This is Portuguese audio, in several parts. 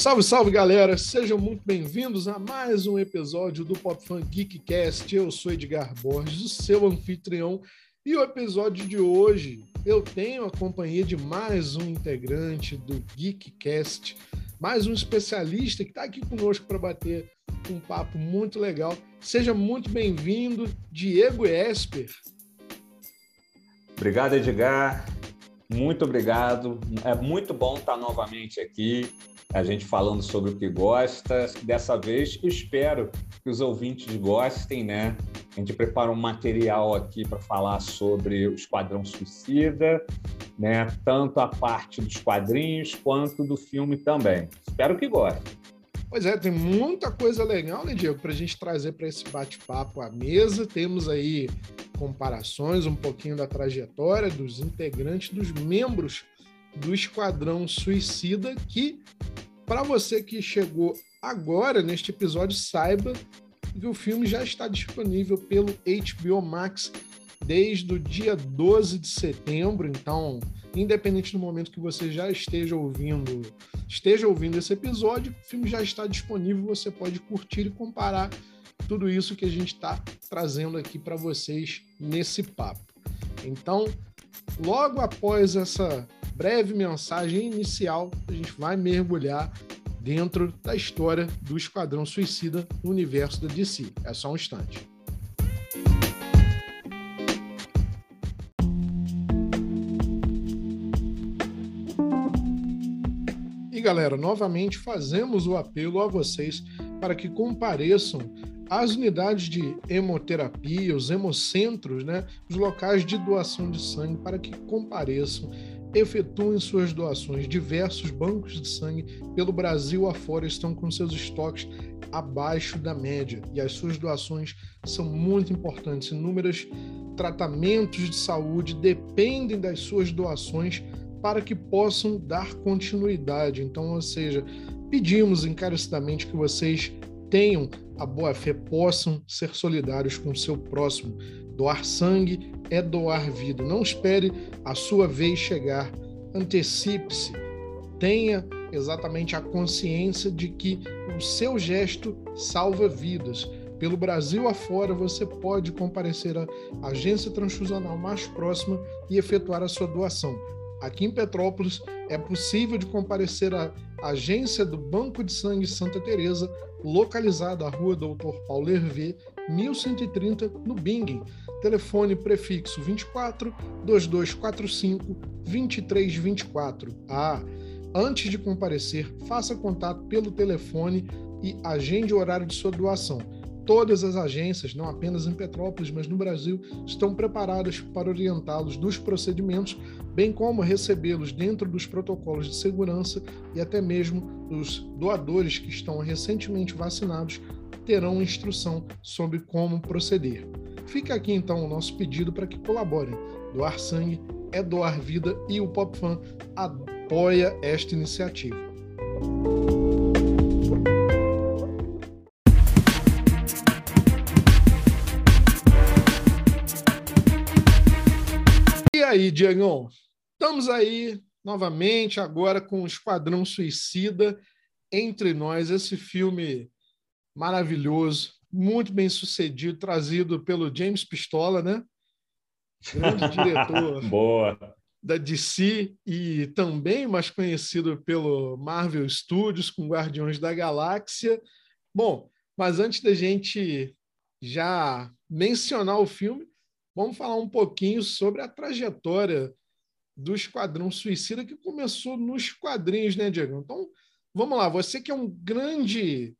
Salve, salve galera! Sejam muito bem-vindos a mais um episódio do Pop Fan Geekcast. Eu sou Edgar Borges, o seu anfitrião, e o episódio de hoje eu tenho a companhia de mais um integrante do Geekcast, mais um especialista que está aqui conosco para bater um papo muito legal. Seja muito bem-vindo, Diego Esper. Obrigado, Edgar. Muito obrigado. É muito bom estar novamente aqui a gente falando sobre o que gosta. Dessa vez, espero que os ouvintes gostem, né? A gente prepara um material aqui para falar sobre o Esquadrão Suicida, né? Tanto a parte dos quadrinhos quanto do filme também. Espero que gostem. Pois é, tem muita coisa legal, né, Diego, para a gente trazer para esse bate-papo à mesa. Temos aí comparações, um pouquinho da trajetória dos integrantes, dos membros do Esquadrão Suicida, que, para você que chegou agora neste episódio, saiba que o filme já está disponível pelo HBO Max desde o dia 12 de setembro, então, independente do momento que você já esteja ouvindo, esteja ouvindo esse episódio, o filme já está disponível, você pode curtir e comparar tudo isso que a gente está trazendo aqui para vocês nesse papo. Então, logo após essa breve mensagem inicial, a gente vai mergulhar dentro da história do Esquadrão Suicida no universo da DC. É só um instante. E galera, novamente fazemos o apelo a vocês para que compareçam às unidades de hemoterapia, os hemocentros, né, os locais de doação de sangue, para que compareçam efetuem suas doações. Diversos bancos de sangue pelo Brasil afora estão com seus estoques abaixo da média e as suas doações são muito importantes. Inúmeros tratamentos de saúde dependem das suas doações para que possam dar continuidade. Então, ou seja, pedimos encarecidamente que vocês tenham a boa fé, possam ser solidários com o seu próximo. Doar sangue é doar vida. Não espere a sua vez chegar. Antecipe-se. Tenha exatamente a consciência de que o seu gesto salva vidas. Pelo Brasil afora, você pode comparecer à agência transfusional mais próxima e efetuar a sua doação. Aqui em Petrópolis, é possível de comparecer à agência do Banco de Sangue Santa Teresa, localizada à Rua Doutor Paulo Hervé, 1130, no Bingen. Telefone prefixo 24 2245 2324. Ah, antes de comparecer, faça contato pelo telefone e agende o horário de sua doação. Todas as agências, não apenas em Petrópolis, mas no Brasil, estão preparadas para orientá-los dos procedimentos, bem como recebê-los dentro dos protocolos de segurança e até mesmo os doadores que estão recentemente vacinados terão instrução sobre como proceder. Fica aqui então o nosso pedido para que colaborem. Doar sangue é doar vida e o PopFan apoia esta iniciativa. Aí, Diego? Estamos aí novamente agora com o Esquadrão Suicida entre nós, esse filme maravilhoso, muito bem sucedido, trazido pelo James Pistola, né? Grande diretor Boa. da DC e também mais conhecido pelo Marvel Studios com Guardiões da Galáxia. Bom, mas antes da gente já mencionar o filme, vamos falar um pouquinho sobre a trajetória do Esquadrão Suicida que começou nos quadrinhos, né, Diego? Então, vamos lá, você que é um grande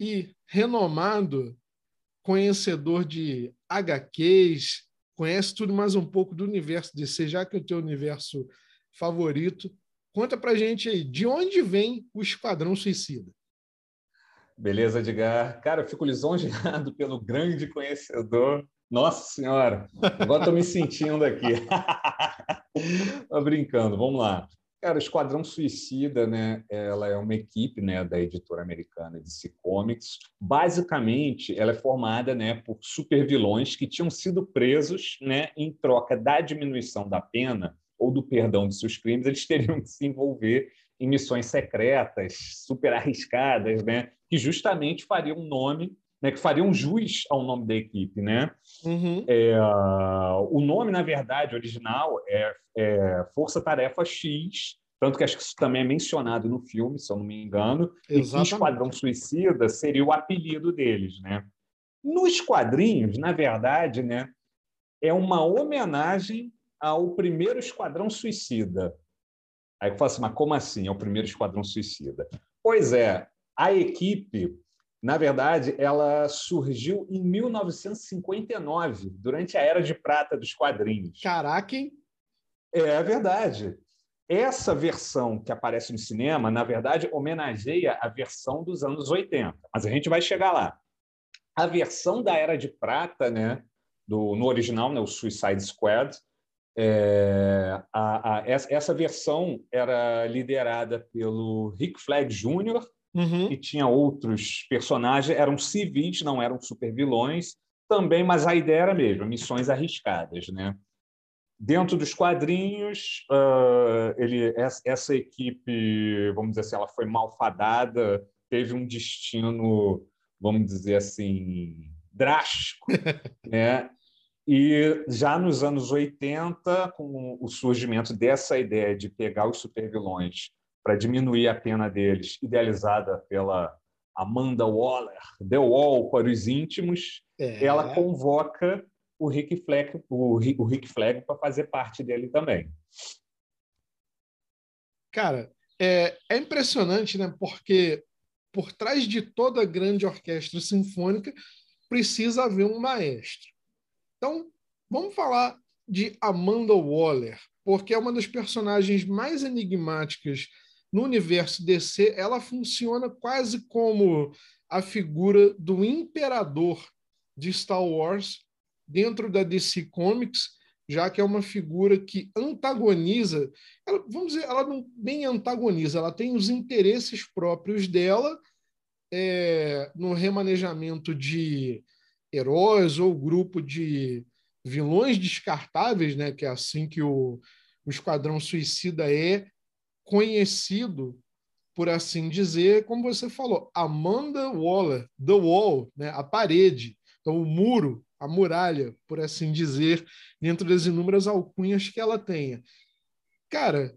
e renomado conhecedor de HQs, conhece tudo mais um pouco do universo DC, já que é o teu universo favorito. Conta pra gente aí, de onde vem o Esquadrão Suicida? Beleza, Edgar. Cara, eu fico lisonjeado pelo grande conhecedor. Nossa Senhora, agora estou me sentindo aqui. Brincando, vamos lá. Cara, Esquadrão Suicida, né? Ela é uma equipe, né, da editora americana DC Comics. Basicamente, ela é formada, né, por supervilões que tinham sido presos, né, em troca da diminuição da pena ou do perdão de seus crimes, eles teriam que se envolver em missões secretas, super arriscadas, né? que justamente fariam nome, né? que fariam jus ao nome da equipe. Né? Uhum. É, o nome, na verdade, original é, é Força Tarefa X, tanto que acho que isso também é mencionado no filme, se eu não me engano, Exatamente. e que Esquadrão Suicida seria o apelido deles. Né? Nos quadrinhos, na verdade, né, é uma homenagem ao primeiro Esquadrão Suicida. Aí eu falo assim, mas como assim é o primeiro Esquadrão Suicida? Pois é, a equipe, na verdade, ela surgiu em 1959, durante a Era de Prata dos quadrinhos. Caraca, hein? É verdade. Essa versão que aparece no cinema, na verdade, homenageia a versão dos anos 80, mas a gente vai chegar lá. A versão da Era de Prata, né, do, no original, né, o Suicide Squad, é, a, a, essa versão era liderada pelo Rick Flag Jr., uhum. e tinha outros personagens, eram civis, não eram supervilões também, mas a ideia era a mesma, missões arriscadas. Né? Dentro dos quadrinhos, uh, ele, essa equipe, vamos dizer assim, ela foi malfadada, teve um destino, vamos dizer assim, drástico, né? E já nos anos 80, com o surgimento dessa ideia de pegar os supervilões para diminuir a pena deles, idealizada pela Amanda Waller, The Wall para os íntimos, é. ela convoca o Rick Flag, o, o Rick Flag para fazer parte dele também. Cara, é, é impressionante, né? Porque por trás de toda grande orquestra sinfônica precisa haver um maestro. Então, vamos falar de Amanda Waller, porque é uma das personagens mais enigmáticas no universo DC. Ela funciona quase como a figura do imperador de Star Wars dentro da DC Comics, já que é uma figura que antagoniza, ela, vamos dizer, ela não bem antagoniza, ela tem os interesses próprios dela é, no remanejamento de heróis ou grupo de vilões descartáveis, né, que é assim que o, o Esquadrão Suicida é conhecido, por assim dizer, como você falou, Amanda Waller, The Wall, né, a parede, então o muro, a muralha, por assim dizer, dentro das inúmeras alcunhas que ela tenha. Cara,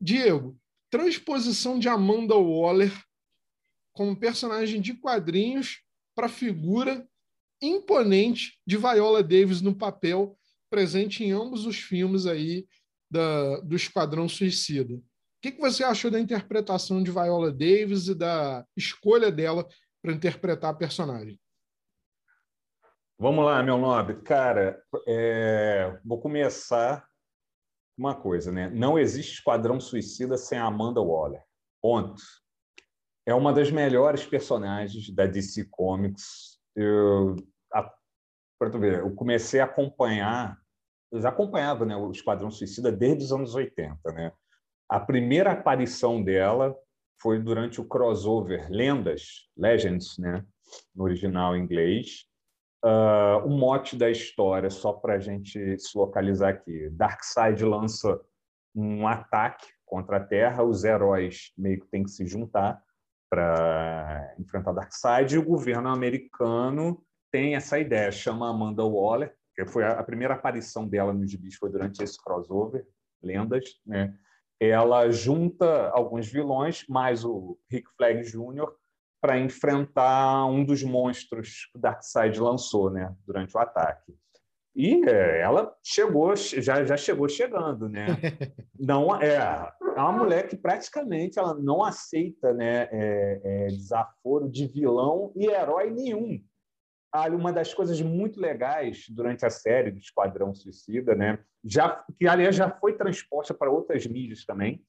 Diego, transposição de Amanda Waller como personagem de quadrinhos para a figura imponente de Viola Davis no papel, presente em ambos os filmes aí da, do Esquadrão Suicida. O que, que você achou da interpretação de Viola Davis e da escolha dela para interpretar a personagem? Vamos lá, meu nobre. Cara, é... vou começar uma coisa, né? Não existe Esquadrão Suicida sem Amanda Waller. Ponto é uma das melhores personagens da DC Comics. Eu, para tu ver, eu comecei a acompanhar, eu já acompanhava né, o Esquadrão Suicida desde os anos 80. Né? A primeira aparição dela foi durante o crossover Lendas, Legends, né, no original em inglês. Uh, o mote da história, só para a gente se localizar aqui: Darkseid lança um ataque contra a Terra, os heróis meio que têm que se juntar para enfrentar Darkseid, e o governo americano tem essa ideia, chama Amanda Waller, foi a primeira aparição dela nos gibis foi durante esse crossover, Lendas, né? Ela junta alguns vilões, mais o Rick Flag Jr., para enfrentar um dos monstros que o Darkseid lançou né, durante o ataque. E é, ela chegou, já, já chegou chegando, né? Não é, é uma mulher que praticamente ela não aceita, né, é, é, desaforo de vilão e herói nenhum. Uma das coisas muito legais durante a série do Esquadrão Suicida, né, já que aliás já foi transposta para outras mídias também,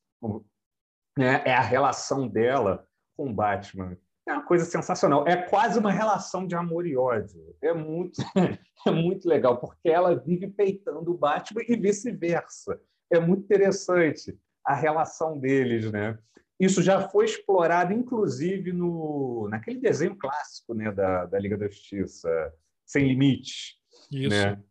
né, é a relação dela com Batman é uma coisa sensacional. É quase uma relação de amor e ódio. É muito, é muito legal, porque ela vive peitando o Batman e vice-versa. É muito interessante a relação deles, né? Isso já foi explorado, inclusive, no, naquele desenho clássico né, da, da Liga da Justiça, Sem Limites. Isso. Né?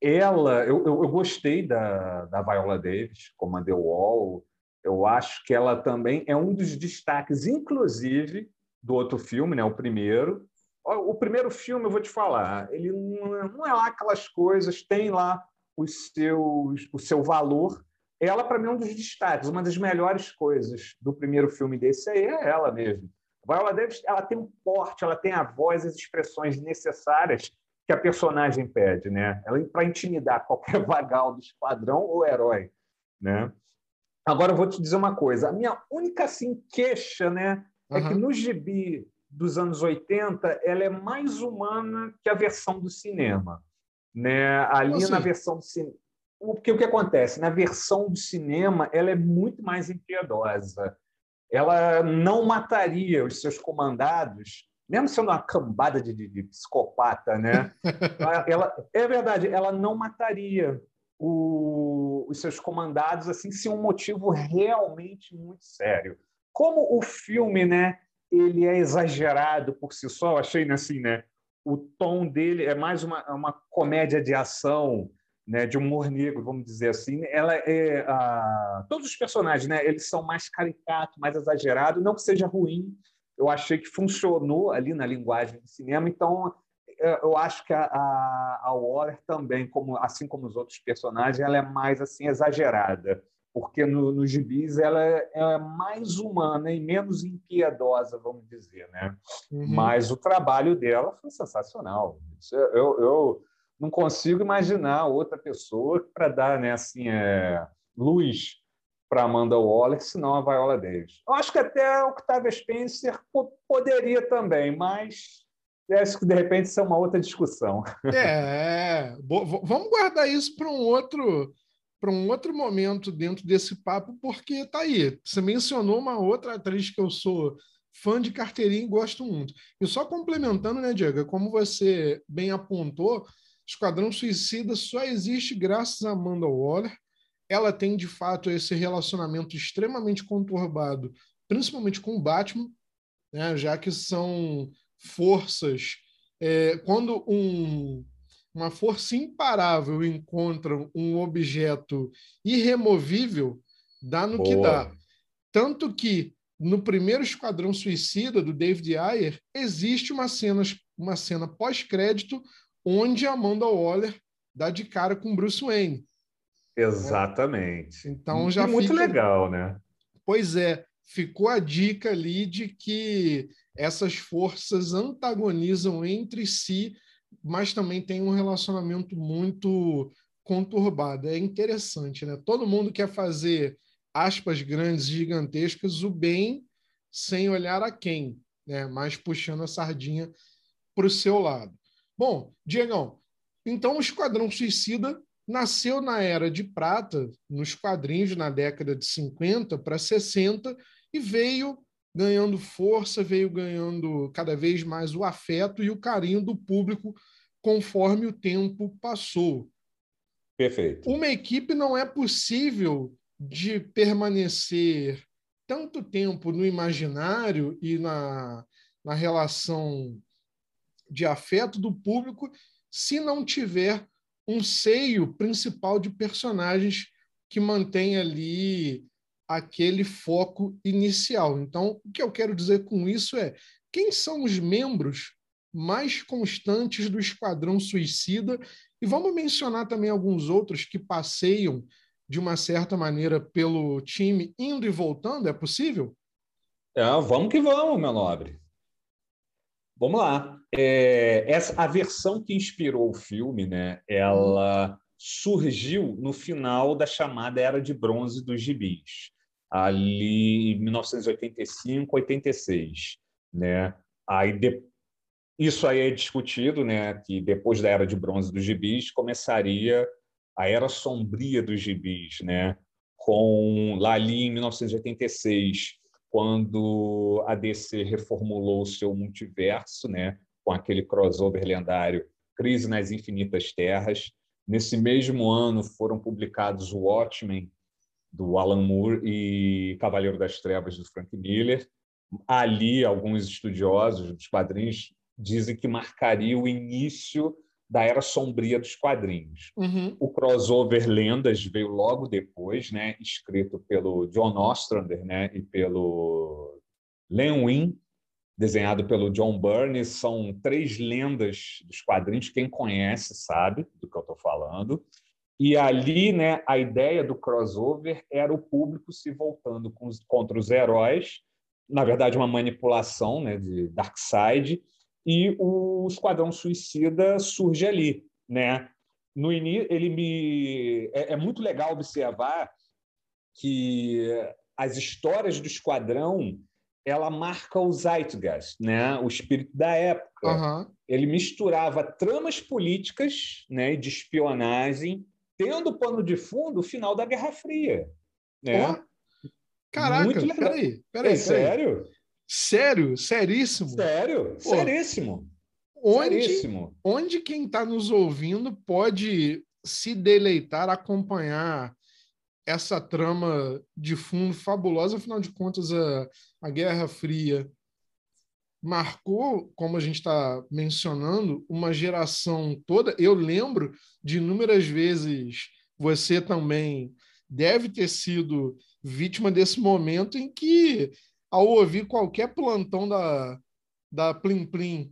Ela, eu, eu, eu, gostei da, da Viola Davis como a The Wall, Eu acho que ela também é um dos destaques, inclusive, do outro filme, né? o primeiro. O primeiro filme, eu vou te falar, ele não é lá aquelas coisas, tem lá os seus, o seu valor. Ela, para mim, é um dos destaques, uma das melhores coisas do primeiro filme desse aí é ela mesmo. Viola Davis, ela tem um porte, ela tem a voz, as expressões necessárias que a personagem pede, né? Ela para intimidar qualquer vagal do esquadrão ou herói, né? Agora eu vou te dizer uma coisa, a minha única assim queixa, né, é que no gibi dos anos 80 ela é mais humana que a versão do cinema, né? Ali assim? na versão do cinema porque o que acontece na versão do cinema ela é muito mais impiedosa ela não mataria os seus comandados mesmo sendo uma cambada de, de, de psicopata, né? ela, é verdade, ela não mataria o, os seus comandados assim sem um motivo realmente muito sério. Como o filme, né? Ele é exagerado por si só, achei né, assim, né? O tom dele é mais uma, uma comédia de ação, né, de humor negro, vamos dizer assim. Ela é a... todos os personagens, né? Eles são mais caricatos, mais exagerados. Não que seja ruim, eu achei que funcionou ali na linguagem do cinema. Então, é, eu acho que a, a, a Waller também, como, assim como os outros personagens, ela é mais assim exagerada, porque no, no gibis ela é, é mais humana e menos impiedosa, vamos dizer, né? Uhum. Mas o trabalho dela foi sensacional. Eu, eu não consigo imaginar outra pessoa para dar, né, assim, é, luz para Amanda Waller, senão a Viola Davis. Eu acho que até o Octavia Spencer poderia também, mas acho que de repente isso é uma outra discussão. É, vamos guardar isso para um outro para um outro momento dentro desse papo, porque tá aí. Você mencionou uma outra atriz que eu sou fã de carteirinha e gosto muito. E só complementando, né, Diego, como você bem apontou, Esquadrão Suicida só existe graças a Amanda Waller ela tem de fato esse relacionamento extremamente conturbado, principalmente com o Batman, né, já que são forças. É, quando um, uma força imparável encontra um objeto irremovível, dá no Boa. que dá. Tanto que no primeiro Esquadrão Suicida do David Ayer existe uma cena, uma cena pós-crédito onde Amanda Waller dá de cara com Bruce Wayne. Exatamente. Então já e muito fica... legal, né? Pois é, ficou a dica ali de que essas forças antagonizam entre si, mas também tem um relacionamento muito conturbado. É interessante, né? Todo mundo quer fazer aspas grandes, gigantescas, o bem sem olhar a quem, né? Mas puxando a sardinha para o seu lado. Bom, Diegão, então o Esquadrão Suicida nasceu na era de prata, nos quadrinhos na década de 50 para 60 e veio ganhando força, veio ganhando cada vez mais o afeto e o carinho do público conforme o tempo passou. Perfeito. Uma equipe não é possível de permanecer tanto tempo no imaginário e na, na relação de afeto do público se não tiver um seio principal de personagens que mantém ali aquele foco inicial. Então, o que eu quero dizer com isso é quem são os membros mais constantes do Esquadrão Suicida e vamos mencionar também alguns outros que passeiam de uma certa maneira pelo time indo e voltando, é possível? É, vamos que vamos, meu nobre. Vamos lá. É, essa, a versão que inspirou o filme, né, ela surgiu no final da chamada Era de Bronze dos gibis, ali em 1985, 86. Né? Aí de, isso aí é discutido, né, que depois da Era de Bronze dos gibis começaria a Era Sombria dos gibis, né, com lá ali em 1986 quando a DC reformulou o seu multiverso, né, com aquele crossover lendário Crise nas Infinitas Terras. Nesse mesmo ano foram publicados o Watchmen do Alan Moore e Cavaleiro das Trevas do Frank Miller. Ali alguns estudiosos dos quadrinhos dizem que marcaria o início da era sombria dos quadrinhos. Uhum. O crossover Lendas veio logo depois, né, escrito pelo John Ostrander né, e pelo Len Wein, desenhado pelo John Byrne. São três lendas dos quadrinhos, quem conhece sabe do que eu estou falando. E ali, né, a ideia do crossover era o público se voltando contra os heróis, na verdade, uma manipulação né, de Darkseid, e o Esquadrão Suicida surge ali, né? No início, ele me é, é, muito legal observar que as histórias do Esquadrão ela marca o zeitgeist, né? O espírito da época. Uhum. Ele misturava tramas políticas, né, de espionagem, tendo pano de fundo o final da Guerra Fria, né? Oh. Caraca, muito legal. peraí, peraí. É sério? Sério? Seríssimo? Sério? Pô, Seríssimo. Onde, Seríssimo. onde quem está nos ouvindo pode se deleitar, acompanhar essa trama de fundo fabulosa, afinal de contas, a, a Guerra Fria marcou, como a gente está mencionando, uma geração toda. Eu lembro de inúmeras vezes, você também deve ter sido vítima desse momento em que ao ouvir qualquer plantão da, da Plim Plim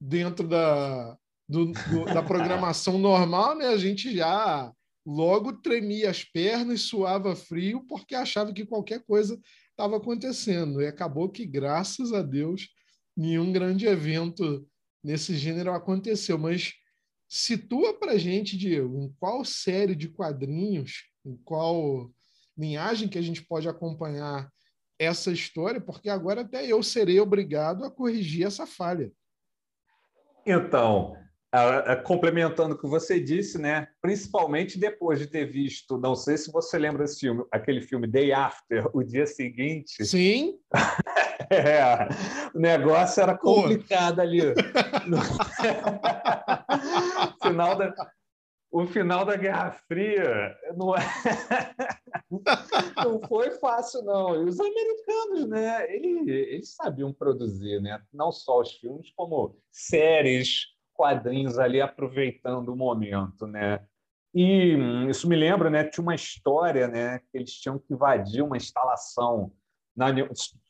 dentro da, do, do, da programação normal, né, a gente já logo tremia as pernas, suava frio, porque achava que qualquer coisa estava acontecendo. E acabou que, graças a Deus, nenhum grande evento nesse gênero aconteceu. Mas situa para gente, Diego, em qual série de quadrinhos, em qual linhagem que a gente pode acompanhar essa história, porque agora até eu serei obrigado a corrigir essa falha. Então, complementando o que você disse, né? Principalmente depois de ter visto, não sei se você lembra desse filme, aquele filme Day After, o dia seguinte. Sim. é, o negócio era complicado Pô. ali. Final da, o final da Guerra Fria não, é... não foi fácil, não. E os americanos, né? Eles, eles sabiam produzir, né? Não só os filmes, como séries, quadrinhos ali, aproveitando o momento, né? E hum, isso me lembra, né? Tinha uma história, né? Que eles tinham que invadir uma instalação na,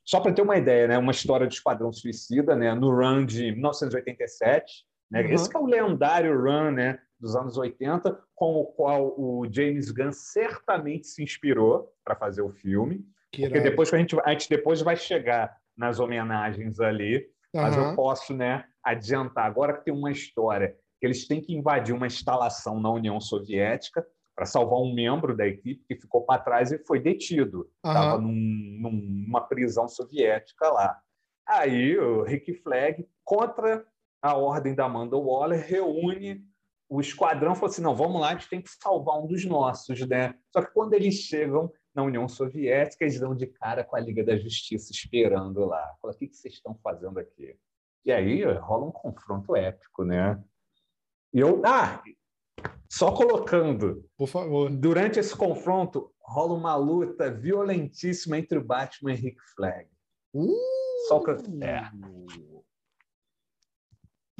só para ter uma ideia, né, uma história do Esquadrão Suicida, né, no run de 1987, né, uhum. esse é o lendário run, né, dos anos 80, com o qual o James Gunn certamente se inspirou para fazer o filme. Que porque depois que a gente, a gente depois vai chegar nas homenagens ali, uhum. mas eu posso né, adiantar agora que tem uma história que eles têm que invadir uma instalação na União Soviética para salvar um membro da equipe que ficou para trás e foi detido. Estava uhum. num, numa prisão soviética lá. Aí o Rick Flag, contra a ordem da Amanda Waller, reúne o esquadrão falou assim: não, vamos lá, a gente tem que salvar um dos nossos, né? Só que quando eles chegam na União Soviética, eles dão de cara com a Liga da Justiça esperando lá. Fala, o que vocês estão fazendo aqui? E aí rola um confronto épico, né? E eu, ah, só colocando. Por favor. Durante esse confronto, rola uma luta violentíssima entre o Batman e Rick Flag. Uh! Só, que, é.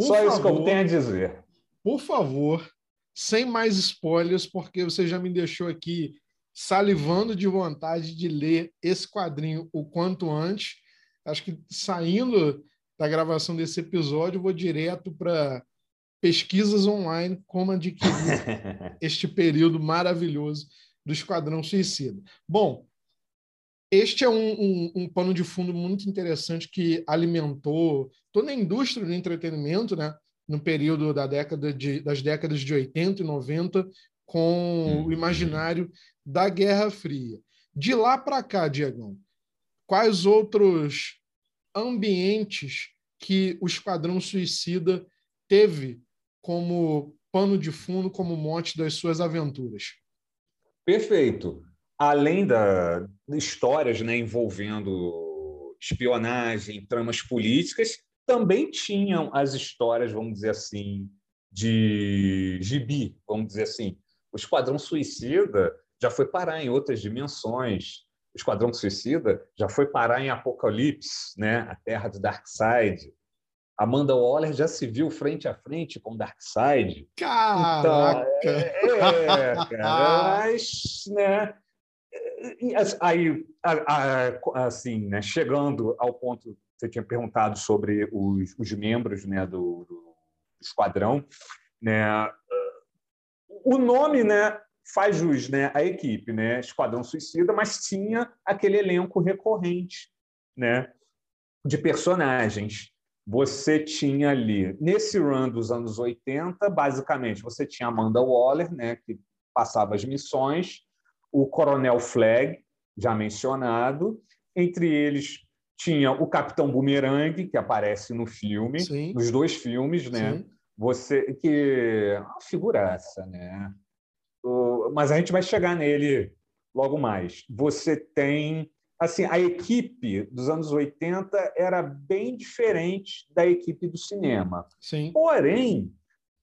Só favor. isso que eu tenho a dizer por favor, sem mais spoilers, porque você já me deixou aqui salivando de vontade de ler esse quadrinho o quanto antes. Acho que saindo da gravação desse episódio, vou direto para pesquisas online como adquirir este período maravilhoso do Esquadrão Suicida. Bom, este é um, um, um, pano de fundo muito interessante que alimentou toda a indústria do entretenimento, né? no período da década de, das décadas de 80 e 90 com o uhum. imaginário da Guerra Fria. De lá para cá, Diegão, quais outros ambientes que o Esquadrão Suicida teve como pano de fundo, como mote das suas aventuras? Perfeito. Além da histórias né, envolvendo espionagem, tramas políticas, também tinham as histórias, vamos dizer assim, de gibi, vamos dizer assim. O Esquadrão Suicida já foi parar em outras dimensões. O Esquadrão Suicida já foi parar em Apocalipse, né? a Terra de Darkseid. Amanda Waller já se viu frente a frente com Darkseid. Caraca! Então, é, é, cara, mas, né? Aí, assim, né, chegando ao ponto você tinha perguntado sobre os, os membros né, do, do, esquadrão, né? O nome, né, faz jus, né, à equipe, né, Esquadrão Suicida, mas tinha aquele elenco recorrente, né, de personagens. Você tinha ali, nesse run dos anos 80, basicamente, você tinha Amanda Waller, né, que passava as missões, o Coronel Flag, já mencionado, entre eles tinha o Capitão Boomerang, que aparece no filme, Sim. nos dois filmes, né? Sim. Você que é uma figuraça, né? Mas a gente vai chegar nele logo mais. Você tem assim, a equipe dos anos 80 era bem diferente da equipe do cinema. Sim. Porém,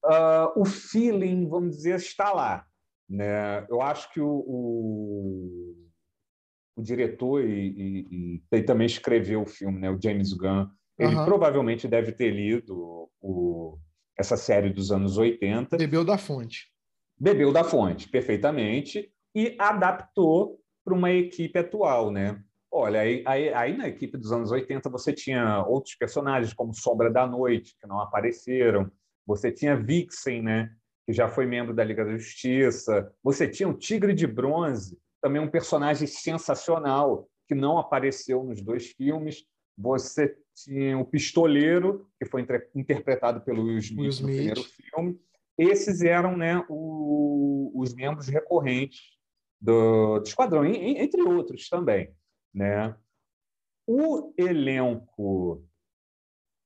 uh, o feeling, vamos dizer, está lá. Né? Eu acho que o, o, o diretor e, e, e, também escreveu o filme, né? o James Gunn, ele uhum. provavelmente deve ter lido o, essa série dos anos 80. Bebeu da fonte. Bebeu da fonte, perfeitamente, e adaptou para uma equipe atual, né? Olha, aí, aí, aí, na equipe dos anos 80 você tinha outros personagens, como Sombra da Noite, que não apareceram. Você tinha Vixen, né? que já foi membro da Liga da Justiça. Você tinha o Tigre de Bronze, também um personagem sensacional, que não apareceu nos dois filmes. Você tinha o Pistoleiro, que foi interpretado pelo Will Smith, Will Smith. no primeiro filme. Esses eram né, o, os membros recorrentes do, do Esquadrão, entre outros também. Né? O elenco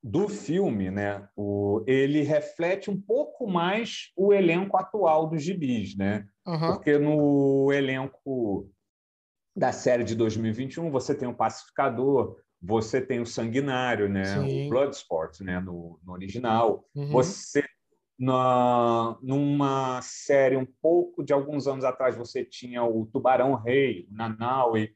do filme, né, o, ele reflete um pouco mais o elenco atual dos gibis, né? Uhum. Porque no elenco da série de 2021 você tem o Pacificador, você tem o Sanguinário, né, Sim. o Bloodsport, né, no, no original. Uhum. Você na, numa série um pouco de alguns anos atrás você tinha o Tubarão Rei, o Nanaue,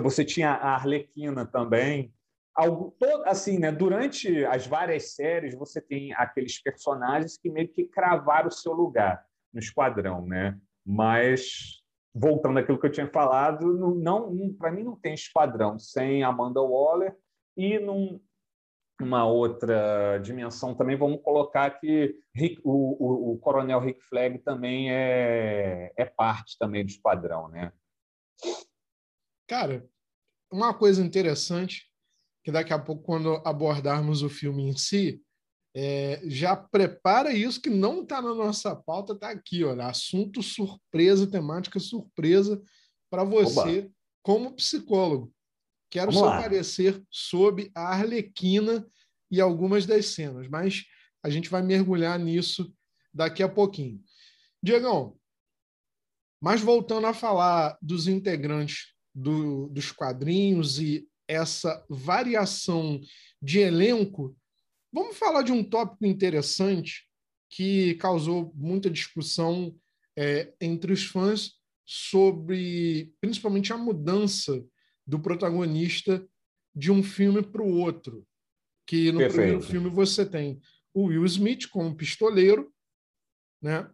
você tinha a Arlequina também. Algo todo assim, né? Durante as várias séries você tem aqueles personagens que meio que cravaram o seu lugar no esquadrão, né? Mas voltando àquilo que eu tinha falado, não, não para mim não tem esquadrão sem Amanda Waller e uma outra dimensão também vamos colocar que Rick, o, o, o, Coronel Rick Flag também é, é parte também do esquadrão, né? Cara, uma coisa interessante que daqui a pouco quando abordarmos o filme em si, é, já prepara isso que não está na nossa pauta, está aqui, olha, assunto surpresa, temática surpresa para você Oba. como psicólogo. Quero Vamos seu lá. parecer sobre a Arlequina e algumas das cenas, mas a gente vai mergulhar nisso daqui a pouquinho. Diegão, mas voltando a falar dos integrantes do, dos quadrinhos e essa variação de elenco, vamos falar de um tópico interessante que causou muita discussão é, entre os fãs sobre principalmente a mudança do protagonista de um filme para o outro. Que no Perfeito. primeiro filme você tem o Will Smith como pistoleiro, né?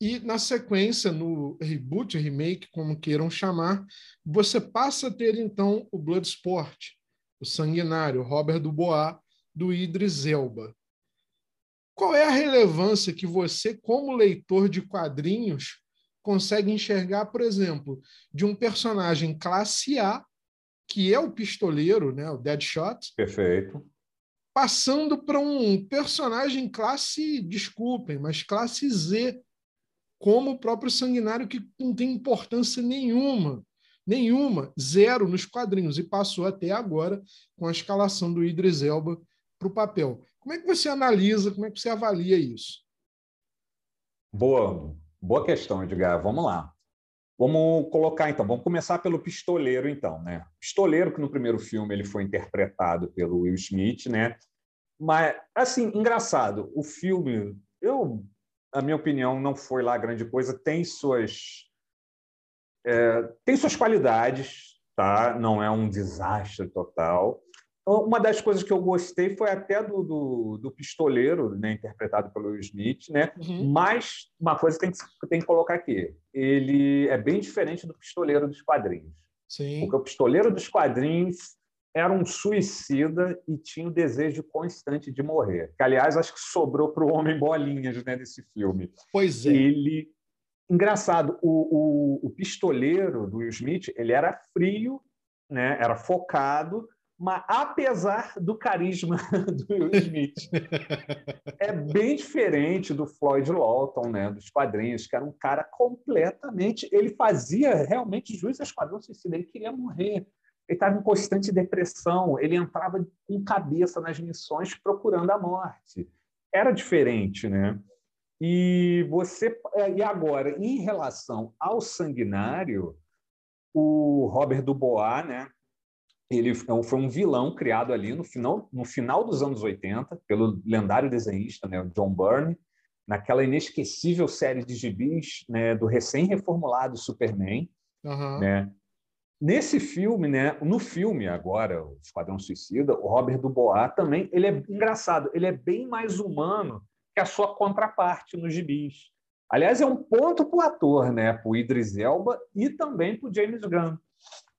E na sequência, no reboot, remake, como queiram chamar, você passa a ter então o Bloodsport, o Sanguinário, Robert Dubois, do Idris Elba. Qual é a relevância que você, como leitor de quadrinhos, consegue enxergar, por exemplo, de um personagem classe A que é o pistoleiro, né, o Deadshot. Perfeito. Passando para um personagem classe, desculpem, mas classe Z, como o próprio Sanguinário, que não tem importância nenhuma, nenhuma, zero nos quadrinhos, e passou até agora com a escalação do Idris Elba para o papel. Como é que você analisa, como é que você avalia isso? Boa, boa questão, Edgar. Vamos lá. Vamos colocar então, vamos começar pelo pistoleiro então, né? Pistoleiro que no primeiro filme ele foi interpretado pelo Will Smith, né? Mas assim, engraçado, o filme, eu a minha opinião não foi lá grande coisa, tem suas é, tem suas qualidades, tá? Não é um desastre total, uma das coisas que eu gostei foi até do, do, do pistoleiro, né, interpretado pelo Smith, né? Uhum. Mas uma coisa que tem que, tem que colocar aqui: ele é bem diferente do pistoleiro dos quadrinhos. Sim. Porque o pistoleiro dos quadrinhos era um suicida e tinha o desejo constante de morrer. Que, aliás, acho que sobrou para o Homem Bolinhas né, nesse filme. Pois é. Ele. Engraçado, o, o, o pistoleiro do Will Smith ele era frio, né, era focado, mas apesar do carisma do Will Smith. é bem diferente do Floyd Lawton, né, dos quadrinhos, que era um cara completamente. Ele fazia realmente juiz a Esquadrão Suicida, ele queria morrer ele estava em constante depressão, ele entrava com cabeça nas missões procurando a morte. Era diferente, né? E você é, e agora, em relação ao sanguinário, o Robert Dubois, né? Ele é foi um vilão criado ali no final, no final dos anos 80 pelo lendário desenhista, né, John Byrne, naquela inesquecível série de gibis né, do recém-reformulado Superman, uhum. né? Nesse filme, né, no filme agora, o Esquadrão Suicida, o Robert Dubois também, ele é engraçado, ele é bem mais humano que a sua contraparte nos gibis. Aliás, é um ponto para o ator, né, para o Idris Elba e também para o James Gunn.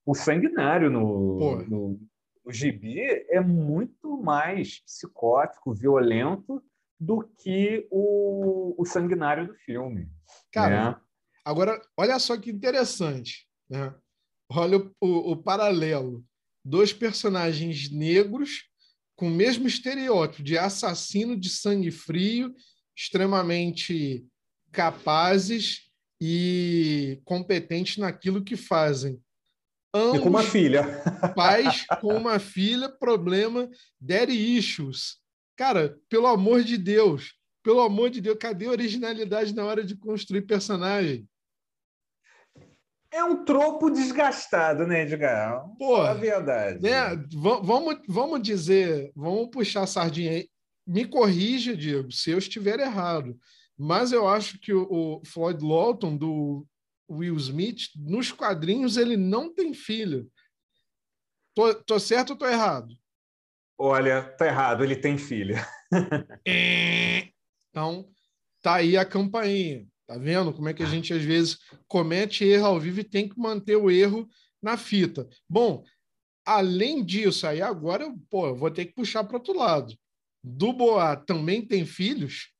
O sanguinário no, no, no gibi é muito mais psicótico, violento do que o, o sanguinário do filme. Cara, né? agora, olha só que interessante. Né? Olha o, o, o paralelo. Dois personagens negros com o mesmo estereótipo de assassino de sangue frio, extremamente capazes e competentes naquilo que fazem. Ambos e com uma filha. Pais com uma filha, problema, daddy issues. Cara, pelo amor de Deus, pelo amor de Deus, cadê a originalidade na hora de construir personagem? É um tropo desgastado, né, Edgar? Pô, é verdade. Né? Vamos, vamos dizer, vamos puxar a sardinha aí. Me corrija, Diego, se eu estiver errado. Mas eu acho que o, o Floyd Lawton, do Will Smith, nos quadrinhos, ele não tem filho. Tô, tô certo ou tô errado? Olha, tá errado, ele tem filha. então, tá aí a campainha. Tá vendo como é que a gente às vezes comete erro ao vivo e tem que manter o erro na fita. Bom, além disso, aí agora pô, eu vou ter que puxar para outro lado. Do Boa também tem filhos?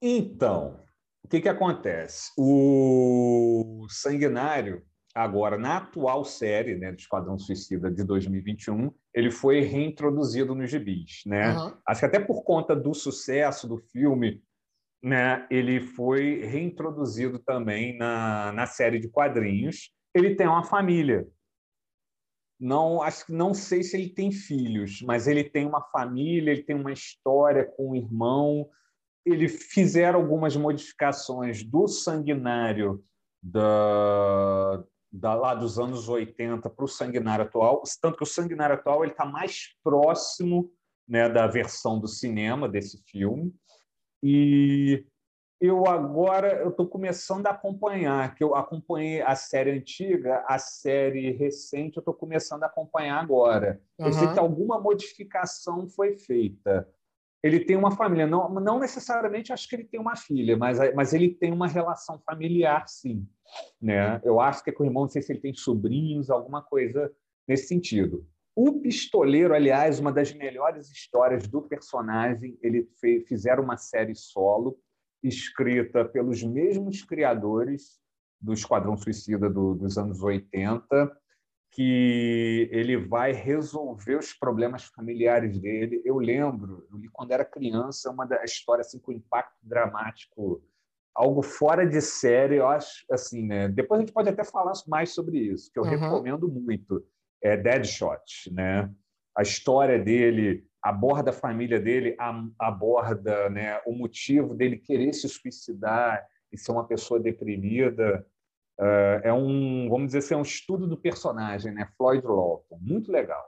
Então, o que, que acontece? O Sanguinário, agora na atual série né, do Esquadrão Suicida de 2021, ele foi reintroduzido nos gibis. Né? Uhum. Acho que até por conta do sucesso do filme, né, ele foi reintroduzido também na, na série de quadrinhos. Ele tem uma família. Não, acho que não sei se ele tem filhos, mas ele tem uma família, ele tem uma história com o irmão. Ele fizeram algumas modificações do sanguinário da, da, lá dos anos 80 para o sanguinário atual, tanto que o sanguinário atual ele está mais próximo né, da versão do cinema desse filme. E eu agora eu estou começando a acompanhar, que eu acompanhei a série antiga, a série recente eu estou começando a acompanhar agora. Uhum. Eu sei que alguma modificação foi feita. Ele tem uma família, não, não necessariamente acho que ele tem uma filha, mas, mas ele tem uma relação familiar, sim. Né? Eu acho que é com o irmão, não sei se ele tem sobrinhos, alguma coisa nesse sentido. O Pistoleiro, aliás, uma das melhores histórias do personagem, ele fez, fizeram uma série solo, escrita pelos mesmos criadores do Esquadrão Suicida do, dos anos 80, que ele vai resolver os problemas familiares dele. Eu lembro, eu li quando era criança, uma da história assim com impacto dramático, algo fora de série, eu acho assim, né? Depois a gente pode até falar mais sobre isso, que eu uhum. recomendo muito é, Deadshot, né? A história dele aborda a família dele, aborda né, o motivo dele querer se suicidar e ser uma pessoa deprimida. Uh, é um, vamos dizer assim, é um estudo do personagem, né? Floyd Lawton, muito legal.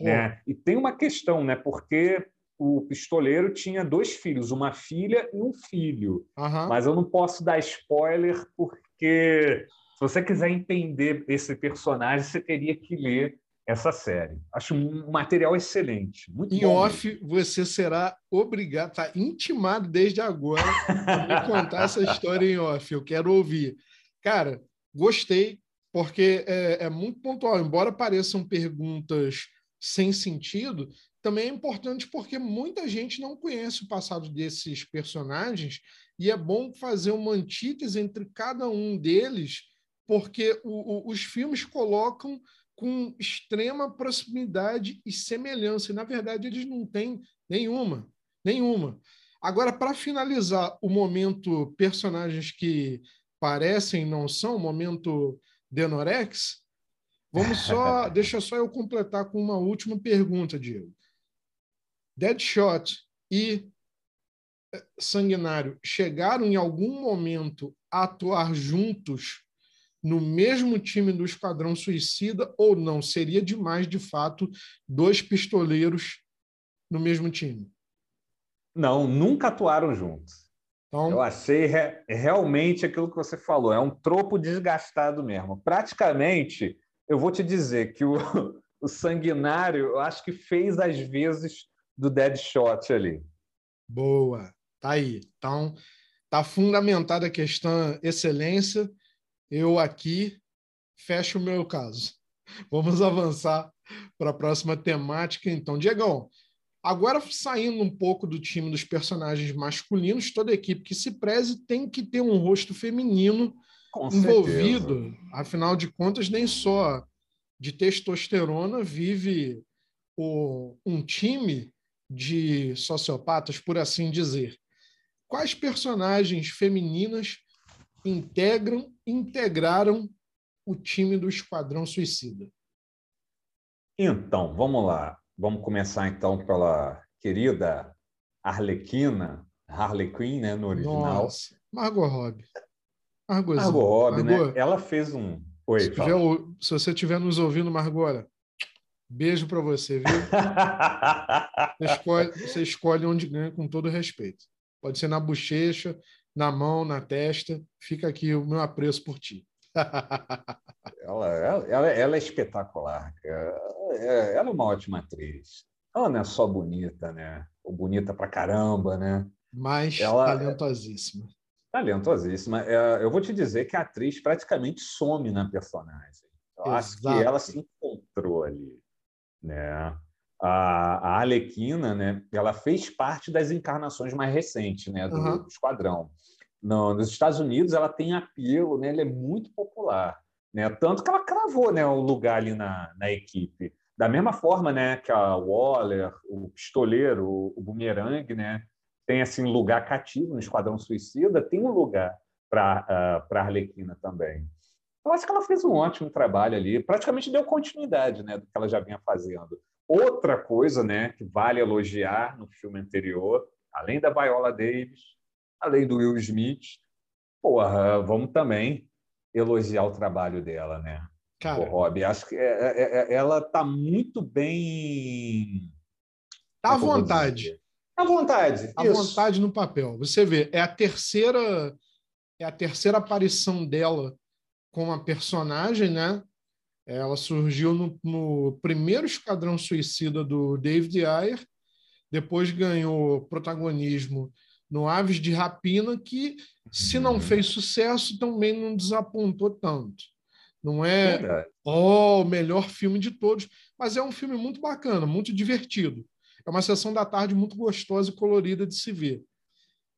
Né? E tem uma questão, né? Porque o pistoleiro tinha dois filhos, uma filha e um filho. Uhum. Mas eu não posso dar spoiler porque se você quiser entender esse personagem, você teria que ler essa série. Acho um material excelente. Muito em bom off, mesmo. você será obrigado, está intimado desde agora a me contar essa história em off. Eu quero ouvir. Cara, gostei, porque é, é muito pontual. Embora pareçam perguntas sem sentido, também é importante porque muita gente não conhece o passado desses personagens e é bom fazer uma antítese entre cada um deles, porque o, o, os filmes colocam com extrema proximidade e semelhança. E, na verdade, eles não têm nenhuma, nenhuma. Agora, para finalizar o momento personagens que parecem não são, momento Denorex, vamos só, deixa só eu completar com uma última pergunta, Diego. Deadshot e eh, Sanguinário chegaram em algum momento a atuar juntos no mesmo time do Esquadrão Suicida ou não? Seria demais, de fato, dois pistoleiros no mesmo time? Não, nunca atuaram juntos. Então, eu achei re realmente aquilo que você falou, é um tropo desgastado mesmo. Praticamente, eu vou te dizer que o, o Sanguinário, eu acho que fez às vezes do Deadshot ali. Boa, tá aí. Então, tá fundamentada a questão excelência eu aqui fecho o meu caso. Vamos avançar para a próxima temática, então. Diegão, agora saindo um pouco do time dos personagens masculinos, toda equipe que se preze tem que ter um rosto feminino Com envolvido. Certeza. Afinal de contas, nem só de testosterona vive o, um time de sociopatas, por assim dizer. Quais personagens femininas integram, integraram o time do Esquadrão Suicida? Então, vamos lá. Vamos começar então pela querida Arlequina, Harley Quinn, né, no original. Nossa, Margot Robbie. Margot, Margot Robbie, né? Ela fez um... Oi, se, tiver, se você estiver nos ouvindo, Margot, beijo para você, viu? você, escolhe, você escolhe onde ganha com todo respeito. Pode ser na bochecha, na mão, na testa. Fica aqui o meu apreço por ti. Ela, ela, ela, é espetacular. É, ela é uma ótima atriz. Ela não é só bonita, né? Ou bonita pra caramba, né? Mas ela, talentosíssima. Talentosíssima. É, eu vou te dizer que a atriz praticamente some na personagem. Eu Exato. acho que ela se encontrou ali, né? a, Alequina, né, ela fez parte das encarnações mais recentes né, do, uhum. do Esquadrão. No, nos Estados Unidos, ela tem apelo, né, ela é muito popular. Né, tanto que ela cravou né, o lugar ali na, na equipe. Da mesma forma né, que a Waller, o Pistoleiro, o, o Boomerang, né, tem assim, lugar cativo no Esquadrão Suicida, tem um lugar para uh, a Arlequina também. Eu acho que ela fez um ótimo trabalho ali, praticamente deu continuidade né, do que ela já vinha fazendo. Outra coisa né, que vale elogiar no filme anterior, além da Viola Davis, além do Will Smith, porra, vamos também elogiar o trabalho dela, né? Cara, o Rob, acho que é, é, é, ela está muito bem. Tá à vontade. À vontade. À vontade no papel. Você vê, é a terceira é a terceira aparição dela como a personagem, né? Ela surgiu no, no primeiro Esquadrão Suicida do David Ayer, depois ganhou protagonismo no Aves de Rapina, que, se não uhum. fez sucesso, também não desapontou tanto. Não é oh, o melhor filme de todos, mas é um filme muito bacana, muito divertido. É uma sessão da tarde muito gostosa e colorida de se ver.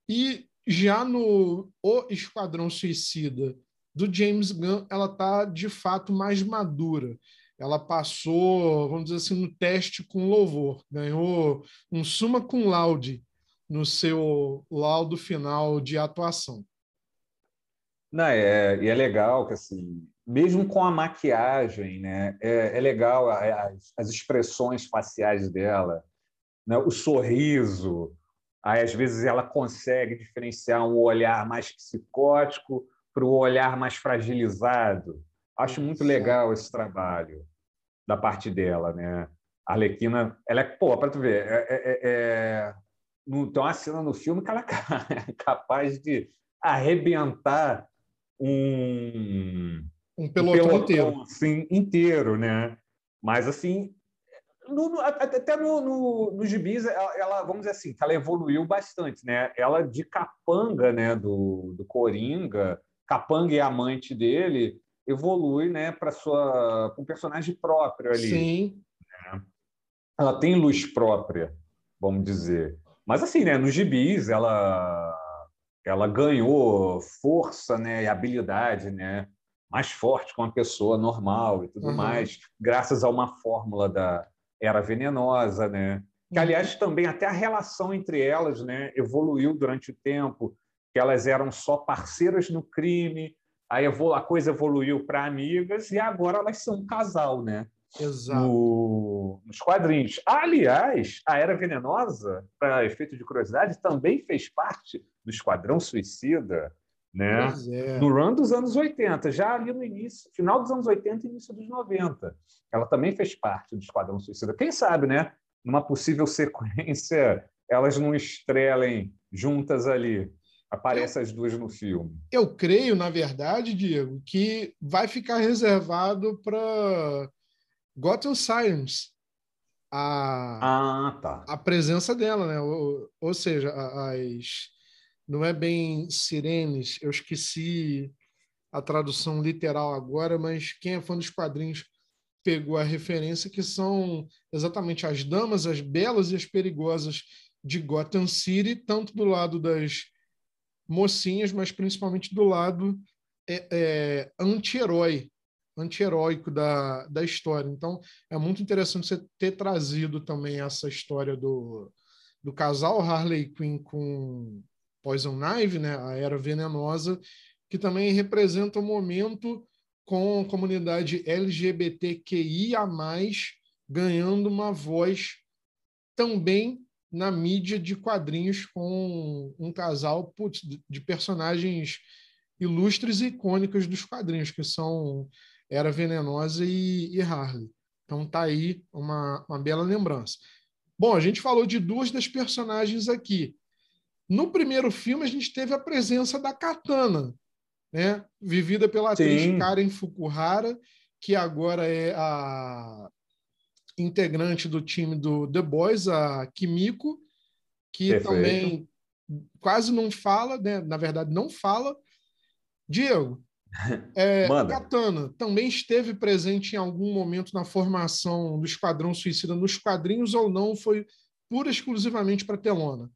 E já no O Esquadrão Suicida do James Gunn, ela está de fato mais madura. Ela passou, vamos dizer assim, no teste com louvor, ganhou um suma cum laude no seu laudo final de atuação. Não, é, e é legal que assim, mesmo com a maquiagem, né, é, é legal as, as, expressões faciais dela, né, o sorriso. Aí às vezes ela consegue diferenciar um olhar mais psicótico para o olhar mais fragilizado. Acho muito legal esse trabalho da parte dela, né? A Arlequina, ela é, pô, para tu ver, é, é, é, tem uma cena no filme que ela é capaz de arrebentar um um pelotão, um pelotão inteiro, assim, inteiro, né? Mas, assim, no, no, até no, no, no gibis, ela, ela, vamos dizer assim, ela evoluiu bastante, né? Ela de capanga, né, do, do Coringa, capanga e amante dele, evolui, né, para sua um personagem próprio ali. Sim. Né? Ela tem luz própria, vamos dizer. Mas assim, né, nos gibis ela ela ganhou força, né, e habilidade, né, mais forte com a pessoa normal e tudo uhum. mais, graças a uma fórmula da era venenosa, né? Que, aliás, também até a relação entre elas né, evoluiu durante o tempo, que elas eram só parceiras no crime, aí a coisa evoluiu para amigas e agora elas são um casal, né? Exato. No, nos quadrinhos. Aliás, a Era Venenosa, para efeito de curiosidade, também fez parte do Esquadrão Suicida, né? É. No run dos anos 80, já ali no início, final dos anos 80 e início dos 90. Ela também fez parte do Esquadrão Suicida. Quem sabe, né? Numa possível sequência, elas não estrelem juntas ali. Aparecem as duas no filme. Eu creio, na verdade, Diego, que vai ficar reservado para Gotham Sirens. A, ah, tá. a presença dela, né? Ou, ou seja, as não é bem sirenes, eu esqueci a tradução literal agora, mas quem é fã dos quadrinhos pegou a referência que são exatamente as damas, as belas e as perigosas de Gotham City, tanto do lado das mocinhas, mas principalmente do lado é, é, anti-herói, anti-heróico da, da história. Então, é muito interessante você ter trazido também essa história do, do casal Harley Quinn com Poison Ivy, né, a Era Venenosa, que também representa o um momento com a comunidade LGBTQIA+, ganhando uma voz também na mídia de quadrinhos com um casal putz, de personagens ilustres e icônicos dos quadrinhos, que são Era Venenosa e, e Harley. Então tá aí uma, uma bela lembrança. Bom, a gente falou de duas das personagens aqui. No primeiro filme, a gente teve a presença da Katana, né? vivida pela atriz Sim. Karen Fukuhara, que agora é a integrante do time do The Boys, a Kimiko, que Perfeito. também quase não fala, né? na verdade, não fala. Diego, é, Katana também esteve presente em algum momento na formação do Esquadrão Suicida nos quadrinhos ou não? Foi pura exclusivamente para telona?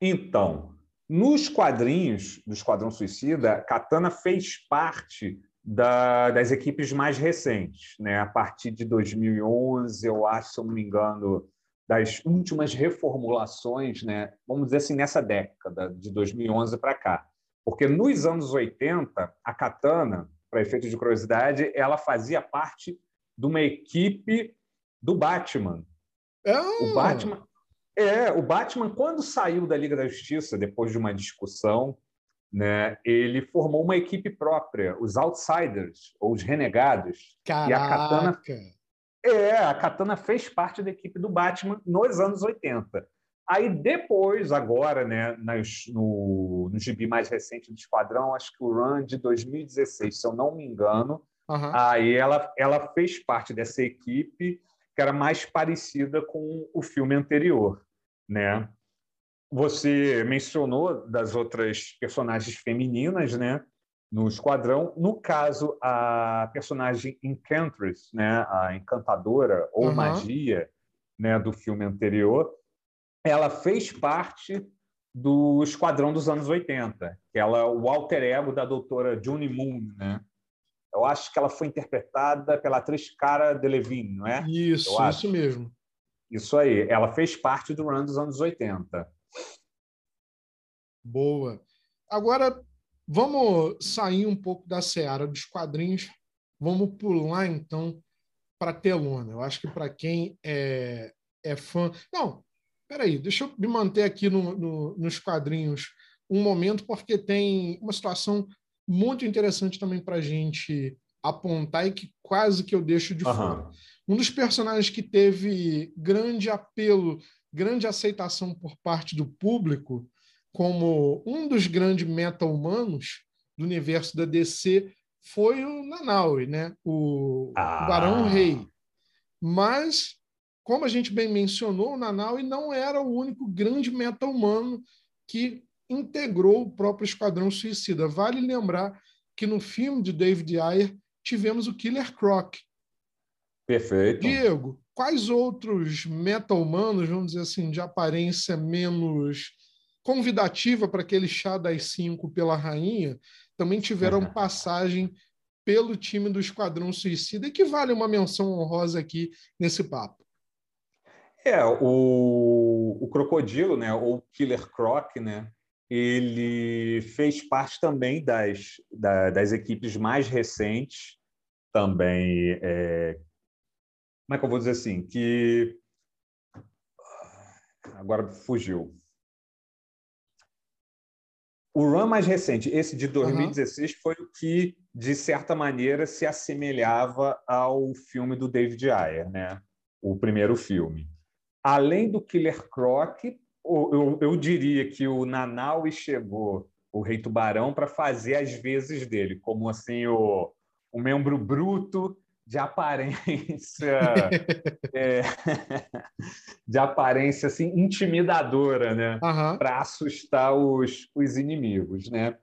Então, nos quadrinhos do Esquadrão Suicida, Katana fez parte da, das equipes mais recentes, né? a partir de 2011, eu acho, se eu não me engano, das últimas reformulações, né? vamos dizer assim, nessa década, de 2011 para cá. Porque nos anos 80, a Katana, para efeito de curiosidade, ela fazia parte de uma equipe do Batman. Oh. O Batman é, o Batman, quando saiu da Liga da Justiça, depois de uma discussão, né, ele formou uma equipe própria, os Outsiders, ou os Renegados. Caraca! E a Katana, é, a Katana fez parte da equipe do Batman nos anos 80. Aí depois, agora, né, no, no gibi mais recente do Esquadrão, acho que o run de 2016, se eu não me engano, uhum. aí ela, ela fez parte dessa equipe que era mais parecida com o filme anterior né? Você mencionou das outras personagens femininas, né? No esquadrão, no caso a personagem Enchantress, né? A encantadora ou uhum. magia, né? Do filme anterior, ela fez parte do esquadrão dos anos 80, que ela é o alter ego da doutora Juni Moon, né? Eu acho que ela foi interpretada pela atriz Cara Delevingne, não é? Isso, isso mesmo. Isso aí. Ela fez parte do run dos anos 80. Boa. Agora, vamos sair um pouco da seara dos quadrinhos. Vamos pular, então, para telona. Eu acho que para quem é, é fã. Não, peraí, deixa eu me manter aqui no, no, nos quadrinhos um momento, porque tem uma situação muito interessante também para a gente apontar e que quase que eu deixo de uhum. fora. Um dos personagens que teve grande apelo, grande aceitação por parte do público, como um dos grandes meta-humanos do universo da DC, foi o Nanaui, né? o, ah. Barão Rei. Mas, como a gente bem mencionou, o Nanaui não era o único grande meta-humano que integrou o próprio Esquadrão Suicida. Vale lembrar que no filme de David Ayer tivemos o Killer Croc. Perfeito. Diego, quais outros meta-humanos, vamos dizer assim, de aparência menos convidativa para aquele chá das cinco pela rainha, também tiveram passagem pelo time do Esquadrão Suicida, e que vale uma menção honrosa aqui nesse papo. É, o, o Crocodilo, né, ou Killer Croc, né, ele fez parte também das, da, das equipes mais recentes, também, é, como é que eu vou dizer assim, que agora fugiu. O run mais recente, esse de 2016, uhum. foi o que, de certa maneira, se assemelhava ao filme do David Ayer, né? o primeiro filme. Além do Killer Croc, eu, eu diria que o Nanaui chegou, o Rei Tubarão, para fazer as vezes dele, como assim o, o membro bruto de aparência é, de aparência assim intimidadora, né, uhum. para assustar os, os inimigos, né?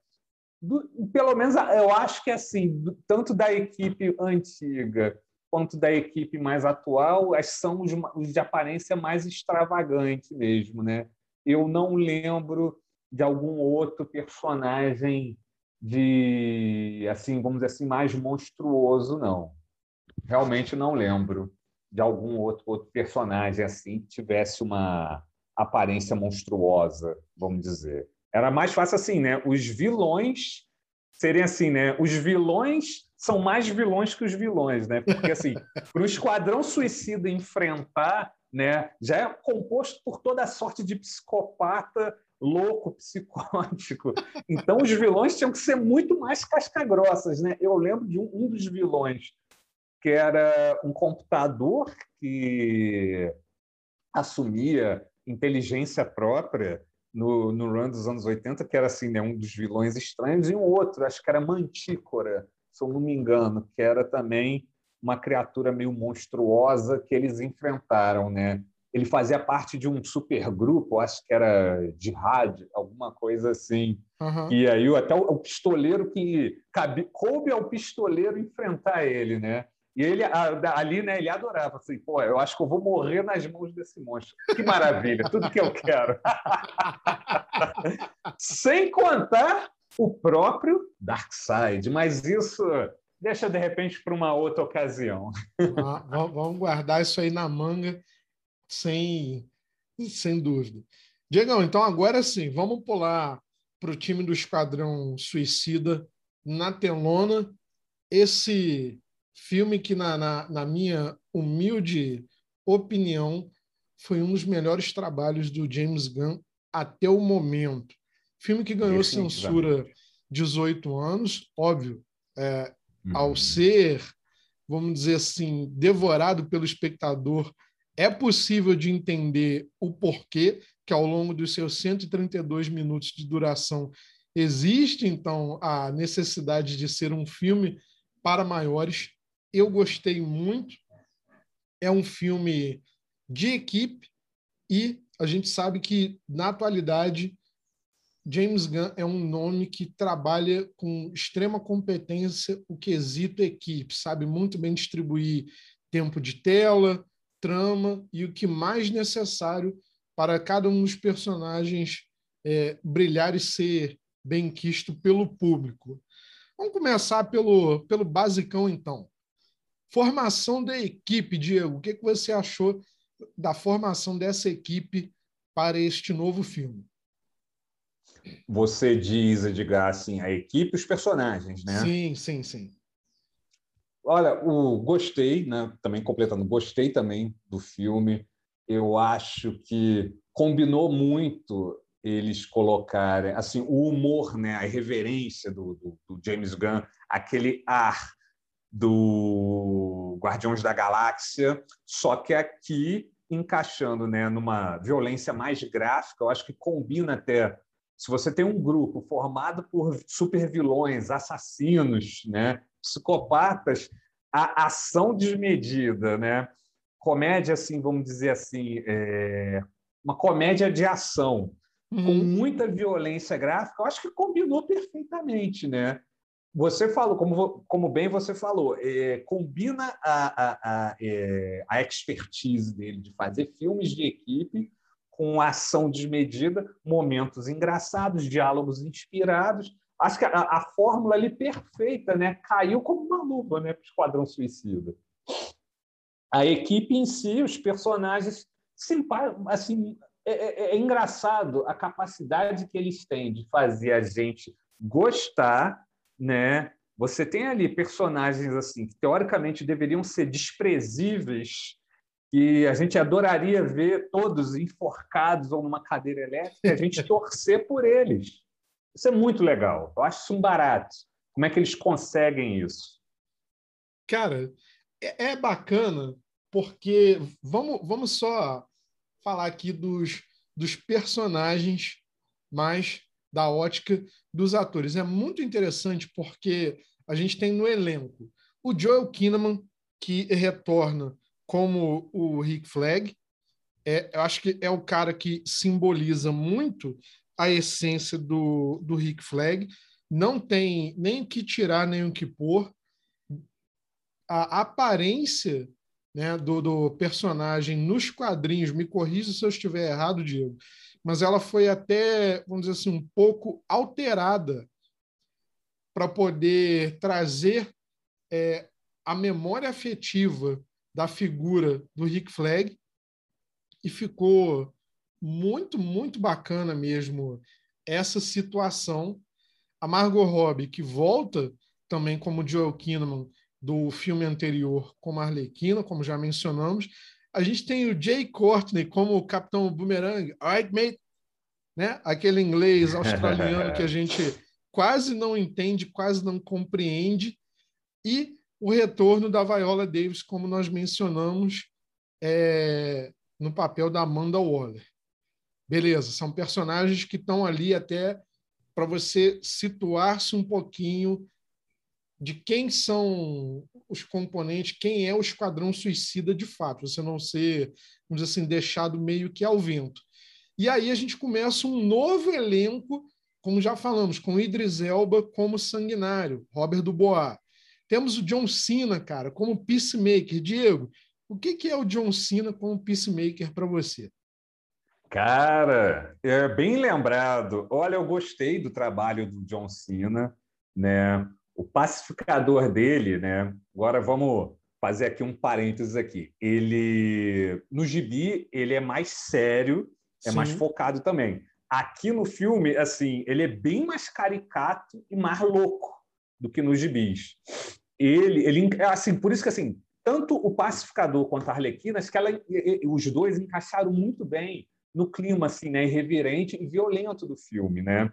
Do, pelo menos eu acho que assim, do, tanto da equipe antiga quanto da equipe mais atual, são os, os de aparência mais extravagante mesmo, né? Eu não lembro de algum outro personagem de assim, vamos dizer assim, mais monstruoso, não realmente não lembro de algum outro, outro personagem assim que tivesse uma aparência monstruosa, vamos dizer. Era mais fácil assim, né? Os vilões serem assim, né? Os vilões são mais vilões que os vilões, né? Porque assim, para o esquadrão suicida enfrentar, né, já é composto por toda sorte de psicopata louco, psicótico. Então os vilões tinham que ser muito mais casca-grossas, né? Eu lembro de um, um dos vilões que era um computador que assumia inteligência própria no, no run dos anos 80, que era assim, né, um dos vilões estranhos, e um outro, acho que era Mantícora, se eu não me engano, que era também uma criatura meio monstruosa que eles enfrentaram, né? Ele fazia parte de um supergrupo, acho que era de rádio, alguma coisa assim. Uhum. E aí até o, o pistoleiro que cabe, coube ao pistoleiro enfrentar ele, né? E ele ali, né, ele adorava, assim, pô, eu acho que eu vou morrer nas mãos desse monstro. Que maravilha, tudo que eu quero. Sem contar o próprio Darkseid, mas isso deixa de repente para uma outra ocasião. Vamos guardar isso aí na manga, sem, sem dúvida. Diegão, então agora sim, vamos pular para o time do Esquadrão Suicida na telona. Esse Filme que, na, na, na minha humilde opinião, foi um dos melhores trabalhos do James Gunn até o momento. Filme que ganhou censura 18 anos, óbvio, é, uhum. ao ser, vamos dizer assim, devorado pelo espectador, é possível de entender o porquê que ao longo dos seus 132 minutos de duração existe então a necessidade de ser um filme para maiores eu gostei muito. É um filme de equipe e a gente sabe que, na atualidade, James Gunn é um nome que trabalha com extrema competência o quesito equipe, sabe muito bem distribuir tempo de tela, trama e o que mais necessário para cada um dos personagens é, brilhar e ser bem quisto pelo público. Vamos começar pelo, pelo basicão, então. Formação da equipe, Diego, o que, que você achou da formação dessa equipe para este novo filme? Você diz, Edgar, assim, a equipe e os personagens, né? Sim, sim, sim. Olha, o gostei, né? Também completando, gostei também do filme. Eu acho que combinou muito eles colocarem assim o humor, né? A irreverência do, do, do James Gunn, aquele ar do Guardiões da Galáxia, só que aqui encaixando né, numa violência mais gráfica, eu acho que combina até. Se você tem um grupo formado por supervilões, assassinos, né, psicopatas, a ação desmedida, né, comédia, assim, vamos dizer assim, é... uma comédia de ação, uhum. com muita violência gráfica, eu acho que combinou perfeitamente, né? Você falou, como, como bem você falou, é, combina a, a, a, é, a expertise dele de fazer filmes de equipe com ação desmedida, momentos engraçados, diálogos inspirados. Acho que a, a fórmula ali perfeita, né? Caiu como uma luva, né, para o Esquadrão Suicida. A equipe em si, os personagens, assim, é, é, é engraçado a capacidade que eles têm de fazer a gente gostar né? Você tem ali personagens assim que teoricamente deveriam ser desprezíveis, que a gente adoraria ver todos enforcados ou numa cadeira elétrica, a gente torcer por eles. Isso é muito legal. Eu acho isso um barato. Como é que eles conseguem isso? Cara, é, é bacana porque vamos, vamos só falar aqui dos, dos personagens mais da ótica dos atores. É muito interessante porque a gente tem no elenco o Joel Kinnaman, que retorna como o Rick Flag. É, eu acho que é o cara que simboliza muito a essência do, do Rick Flag. Não tem nem o que tirar, nem o que pôr. A aparência né, do, do personagem nos quadrinhos, me corrija se eu estiver errado, Diego, mas ela foi até, vamos dizer assim, um pouco alterada para poder trazer é, a memória afetiva da figura do Rick Flag e ficou muito, muito bacana mesmo essa situação. A Margot Robbie, que volta também como Joel Kinnaman do filme anterior como Arlequina, como já mencionamos, a gente tem o Jay Courtney como o Capitão Boomerang, alright, mate? Né? Aquele inglês australiano que a gente quase não entende, quase não compreende. E o retorno da Viola Davis, como nós mencionamos é, no papel da Amanda Waller. Beleza, são personagens que estão ali até para você situar-se um pouquinho de quem são os componentes, quem é o Esquadrão Suicida de fato, você não ser, vamos dizer assim, deixado meio que ao vento. E aí a gente começa um novo elenco, como já falamos, com Idris Elba como sanguinário, Robert Dubois. Temos o John Cena, cara, como Peacemaker. Diego, o que, que é o John Cena como Peacemaker para você? Cara, é bem lembrado. Olha, eu gostei do trabalho do John Cena, né? O pacificador dele, né? Agora vamos fazer aqui um parênteses aqui. Ele no gibi ele é mais sério, é Sim. mais focado também. Aqui no filme, assim, ele é bem mais caricato e mais louco do que nos gibis. Ele, ele, assim, por isso que assim, tanto o pacificador quanto a Arlequina, acho que ela, os dois encaixaram muito bem no clima assim, né, irreverente e violento do filme, né?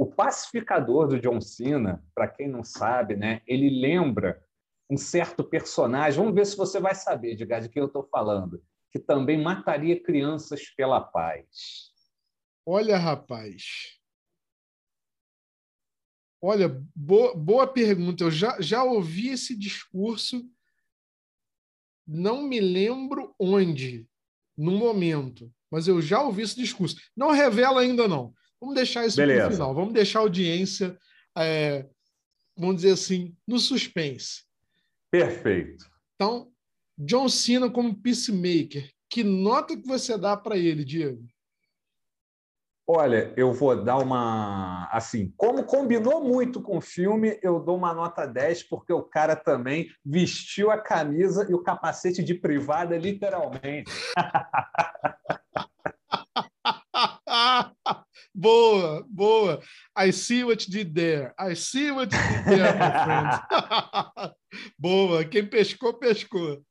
O pacificador do John Cena, para quem não sabe, né, ele lembra um certo personagem. Vamos ver se você vai saber, de quem eu estou falando. Que também mataria crianças pela paz. Olha, rapaz. Olha, boa, boa pergunta. Eu já, já ouvi esse discurso. Não me lembro onde, no momento, mas eu já ouvi esse discurso. Não revela ainda, não. Vamos deixar isso para o final. Vamos deixar a audiência, é, vamos dizer assim, no suspense. Perfeito. Então, John Cena como peacemaker. Que nota que você dá para ele, Diego? Olha, eu vou dar uma. Assim, como combinou muito com o filme, eu dou uma nota 10, porque o cara também vestiu a camisa e o capacete de privada, literalmente. boa, boa. I see what you did there. I see what you did there, my friend. boa. Quem pescou, pescou.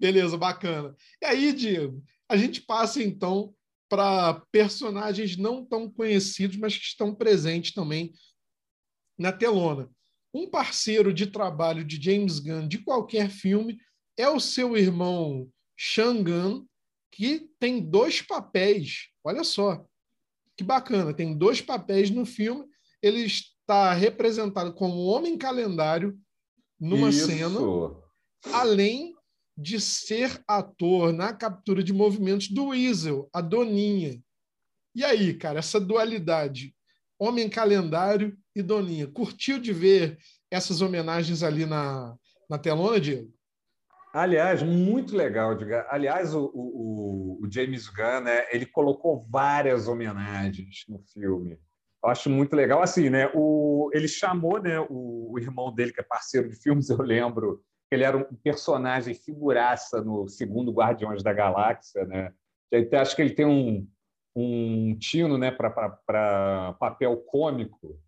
Beleza, bacana. E aí, Diego, a gente passa então para personagens não tão conhecidos, mas que estão presentes também na telona. Um parceiro de trabalho de James Gunn de qualquer filme é o seu irmão Shangan, que tem dois papéis. Olha só, que bacana, tem dois papéis no filme. Ele está representado como homem calendário numa Isso. cena, além de ser ator na captura de movimentos do Weasel, a Doninha. E aí, cara, essa dualidade, Homem Calendário e Doninha, curtiu de ver essas homenagens ali na, na telona, Diego? Aliás, muito legal. Aliás, o, o, o, James Gunn, né, ele colocou várias homenagens no filme. Eu acho muito legal. Assim, né, o, ele chamou né, o, o irmão dele, que é parceiro de filmes, eu lembro, ele era um personagem figuraça no segundo Guardiões da Galáxia. Né? Até acho que ele tem um, um tino né, para papel cômico.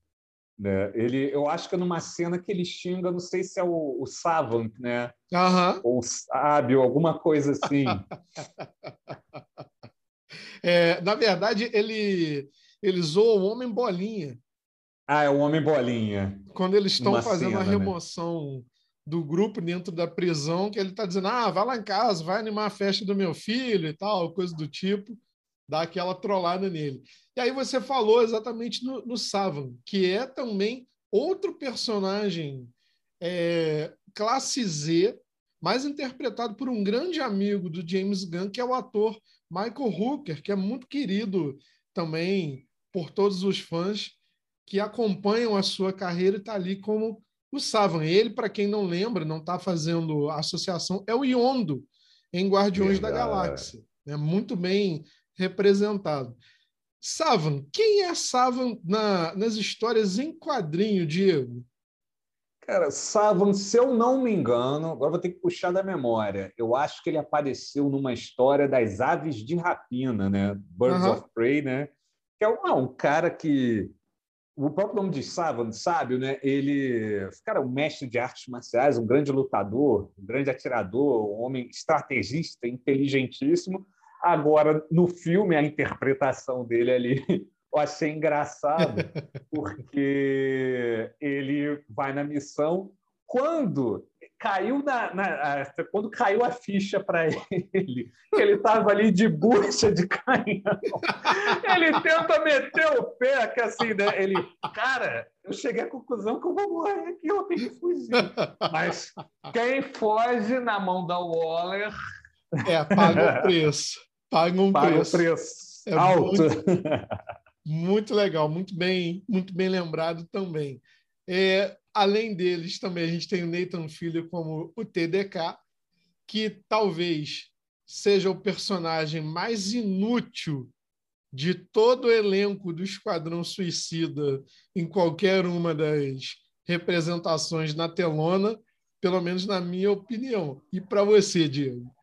Né? Ele, eu acho que é numa cena que ele xinga, não sei se é o, o Savant, né? Uhum. Ou o Sábio, alguma coisa assim. é, na verdade, ele, ele zoa o Homem Bolinha. Ah, é o Homem Bolinha. Quando eles estão fazendo cena, a né? remoção né? do grupo dentro da prisão, que ele está dizendo, ah, vai lá em casa, vai animar a festa do meu filho e tal, coisa do tipo dá aquela trollada nele. E aí você falou exatamente no, no Savan, que é também outro personagem é, classe Z, mas interpretado por um grande amigo do James Gunn, que é o ator Michael Hooker, que é muito querido também por todos os fãs que acompanham a sua carreira e está ali como o Savan. Ele, para quem não lembra, não está fazendo associação, é o Yondo em Guardiões Verdade. da Galáxia. É muito bem representado. Savan, quem é Savan na, nas histórias em quadrinho, Diego? Cara, Savan, se eu não me engano, agora vou ter que puxar da memória. Eu acho que ele apareceu numa história das aves de rapina, né? Birds of Prey, né? Que é um, ah, um cara que o próprio nome de Savan, sábio, né? Ele, cara, um mestre de artes marciais, um grande lutador, um grande atirador, um homem estrategista, inteligentíssimo, Agora, no filme, a interpretação dele ali eu achei engraçado, porque ele vai na missão. Quando caiu na, na quando caiu a ficha para ele, ele estava ali de bucha de canhão. Ele tenta meter o pé, que assim, né? Ele, cara, eu cheguei à conclusão que eu vou morrer aqui, eu tenho que fugir. Mas quem foge na mão da Waller é, paga o preço paga um paga preço. preço é alto. Muito, muito, legal, muito bem, muito bem lembrado também. É, além deles, também a gente tem o Nathan Filho como o TDK, que talvez seja o personagem mais inútil de todo o elenco do Esquadrão Suicida em qualquer uma das representações na telona, pelo menos na minha opinião. E para você, Diego?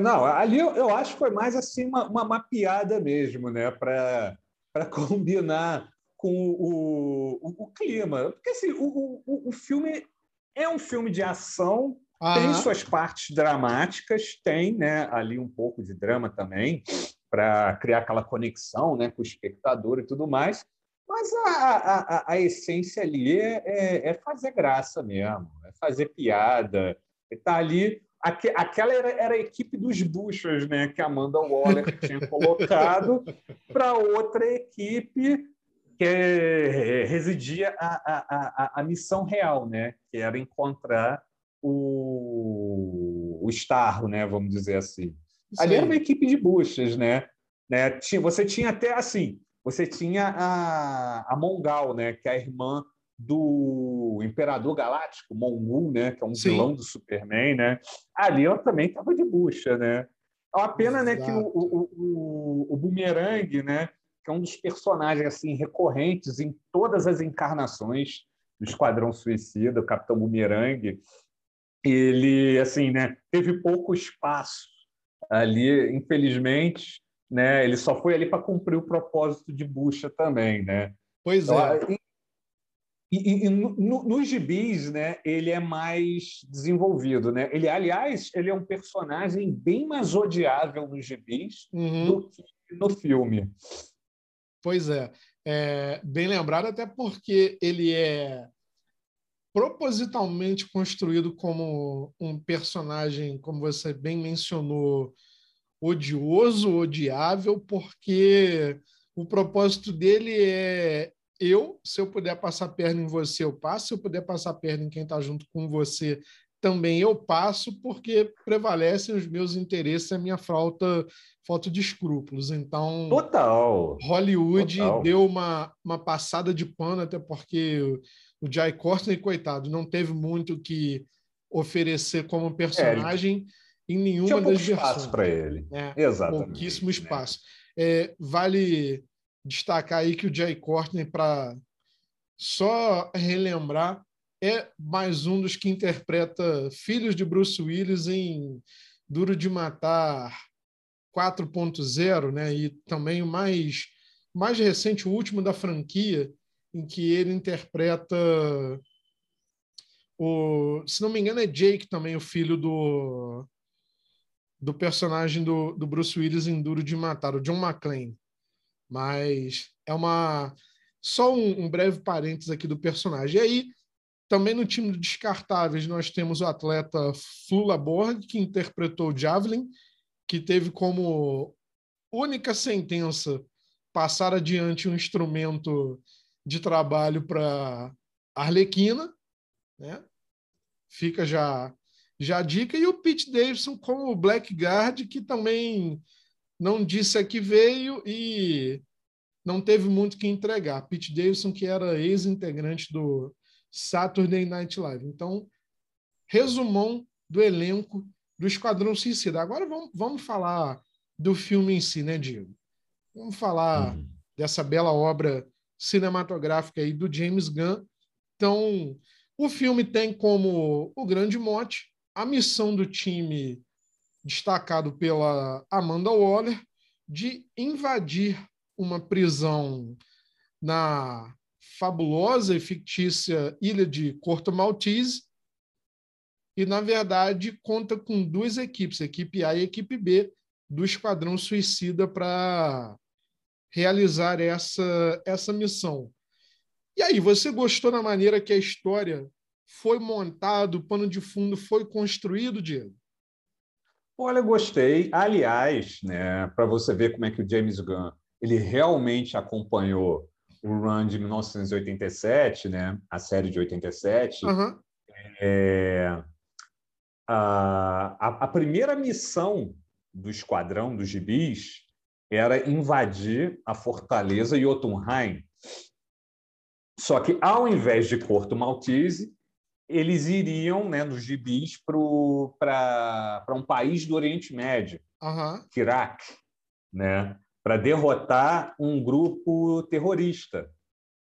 Não, ali eu, eu acho que foi mais assim uma, uma mapeada mesmo, né? Para combinar com o, o, o, clima. Porque assim, o, o, o filme é um filme de ação, tem suas partes dramáticas, tem né, ali um pouco de drama também, para criar aquela conexão né, com o espectador e tudo mais. Mas a, a, a essência ali é, é, é fazer graça mesmo, é fazer piada, está ali aquela era, era, a equipe dos Bushers, né, que a Amanda Waller tinha colocado para outra equipe que residia a, a, a, a, missão real, né, que era encontrar o, o Starro, né, vamos dizer assim. Sim. Ali era uma equipe de Bushers, né, né, você tinha até assim, você tinha a, a Mongal, né, que é a irmã do Imperador Galáctico, Mongul, né, que é um Sim. vilão do Superman, né? Ali ela também estava de bucha, né? É uma pena, né, que o, o, o, o Boomerang, né, que é um dos personagens assim recorrentes em todas as encarnações do Esquadrão Suicida, o Capitão Boomerang, ele assim, né, teve pouco espaço ali, infelizmente, né? Ele só foi ali para cumprir o propósito de bucha também, né? Pois é. E, e no, nos gibis, né, ele é mais desenvolvido, né? Ele, aliás, ele é um personagem bem mais odiável nos gibis uhum. do que no filme. Pois é. é, bem lembrado até porque ele é propositalmente construído como um personagem, como você bem mencionou, odioso, odiável, porque o propósito dele é eu, se eu puder passar perna em você, eu passo. Se eu puder passar perna em quem está junto com você, também eu passo porque prevalecem os meus interesses e a minha falta, falta de escrúpulos. Então, total. Hollywood total. deu uma, uma passada de pano, até porque o, Jai Courtney, coitado, não teve muito que oferecer como personagem é, em nenhuma tinha das versões. espaço para ele. É, Exatamente. Pouquíssimo né? espaço. Né? É, vale destacar aí que o Jai Courtney, para só relembrar, é mais um dos que interpreta filhos de Bruce Willis em Duro de Matar 4.0, né? E também o mais mais recente, o último da franquia, em que ele interpreta o, se não me engano, é Jake também, o filho do do personagem do, do Bruce Willis em Duro de Matar, o John McClane. Mas é uma só um, um breve parênteses aqui do personagem. E aí também no time de descartáveis, nós temos o atleta Flula Borg, que interpretou o Javelin, que teve como única sentença passar adiante um instrumento de trabalho para Arlequina, né? Fica já já a dica e o Pete Davidson como Blackguard, que também não disse a que veio e não teve muito que entregar. Pete Davidson, que era ex-integrante do Saturday Night Live. Então, resumão do elenco do Esquadrão Suicida. Agora vamos, vamos falar do filme em si, né, Diego? Vamos falar uhum. dessa bela obra cinematográfica aí do James Gunn. Então, o filme tem como o grande mote a missão do time destacado pela Amanda Waller de invadir uma prisão na fabulosa e fictícia ilha de Corto Maltese e, na verdade, conta com duas equipes, equipe A e equipe B do Esquadrão Suicida para realizar essa, essa missão. E aí, você gostou da maneira que a história foi montada, o pano de fundo foi construído, Diego? Olha, gostei. Aliás, né, para você ver como é que o James Gunn ele realmente acompanhou o run de 1987, né? A série de 87. Uhum. É, a, a, a, primeira missão do esquadrão dos gibis era invadir a fortaleza Jotunheim. Só que, ao invés de Porto Maltese, eles iriam, né, nos gibis, para um país do Oriente Médio, uhum. Iraque, né? para derrotar um grupo terrorista.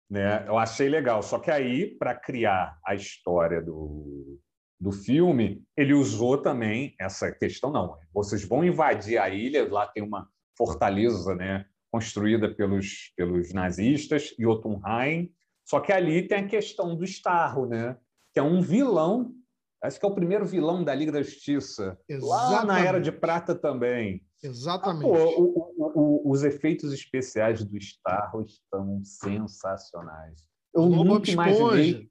Né? Eu achei legal. Só que aí, para criar a história do, do filme, ele usou também essa questão. Não, vocês vão invadir a ilha, lá tem uma fortaleza né, construída pelos, pelos nazistas, Jotunheim. Só que ali tem a questão do Starro, né? Que é um vilão, acho que é o primeiro vilão da Liga da Justiça, Exatamente. lá na Era de Prata também. Exatamente. Ah, pô, o, o, o, os efeitos especiais do Starro estão sensacionais. Eu nunca imaginei.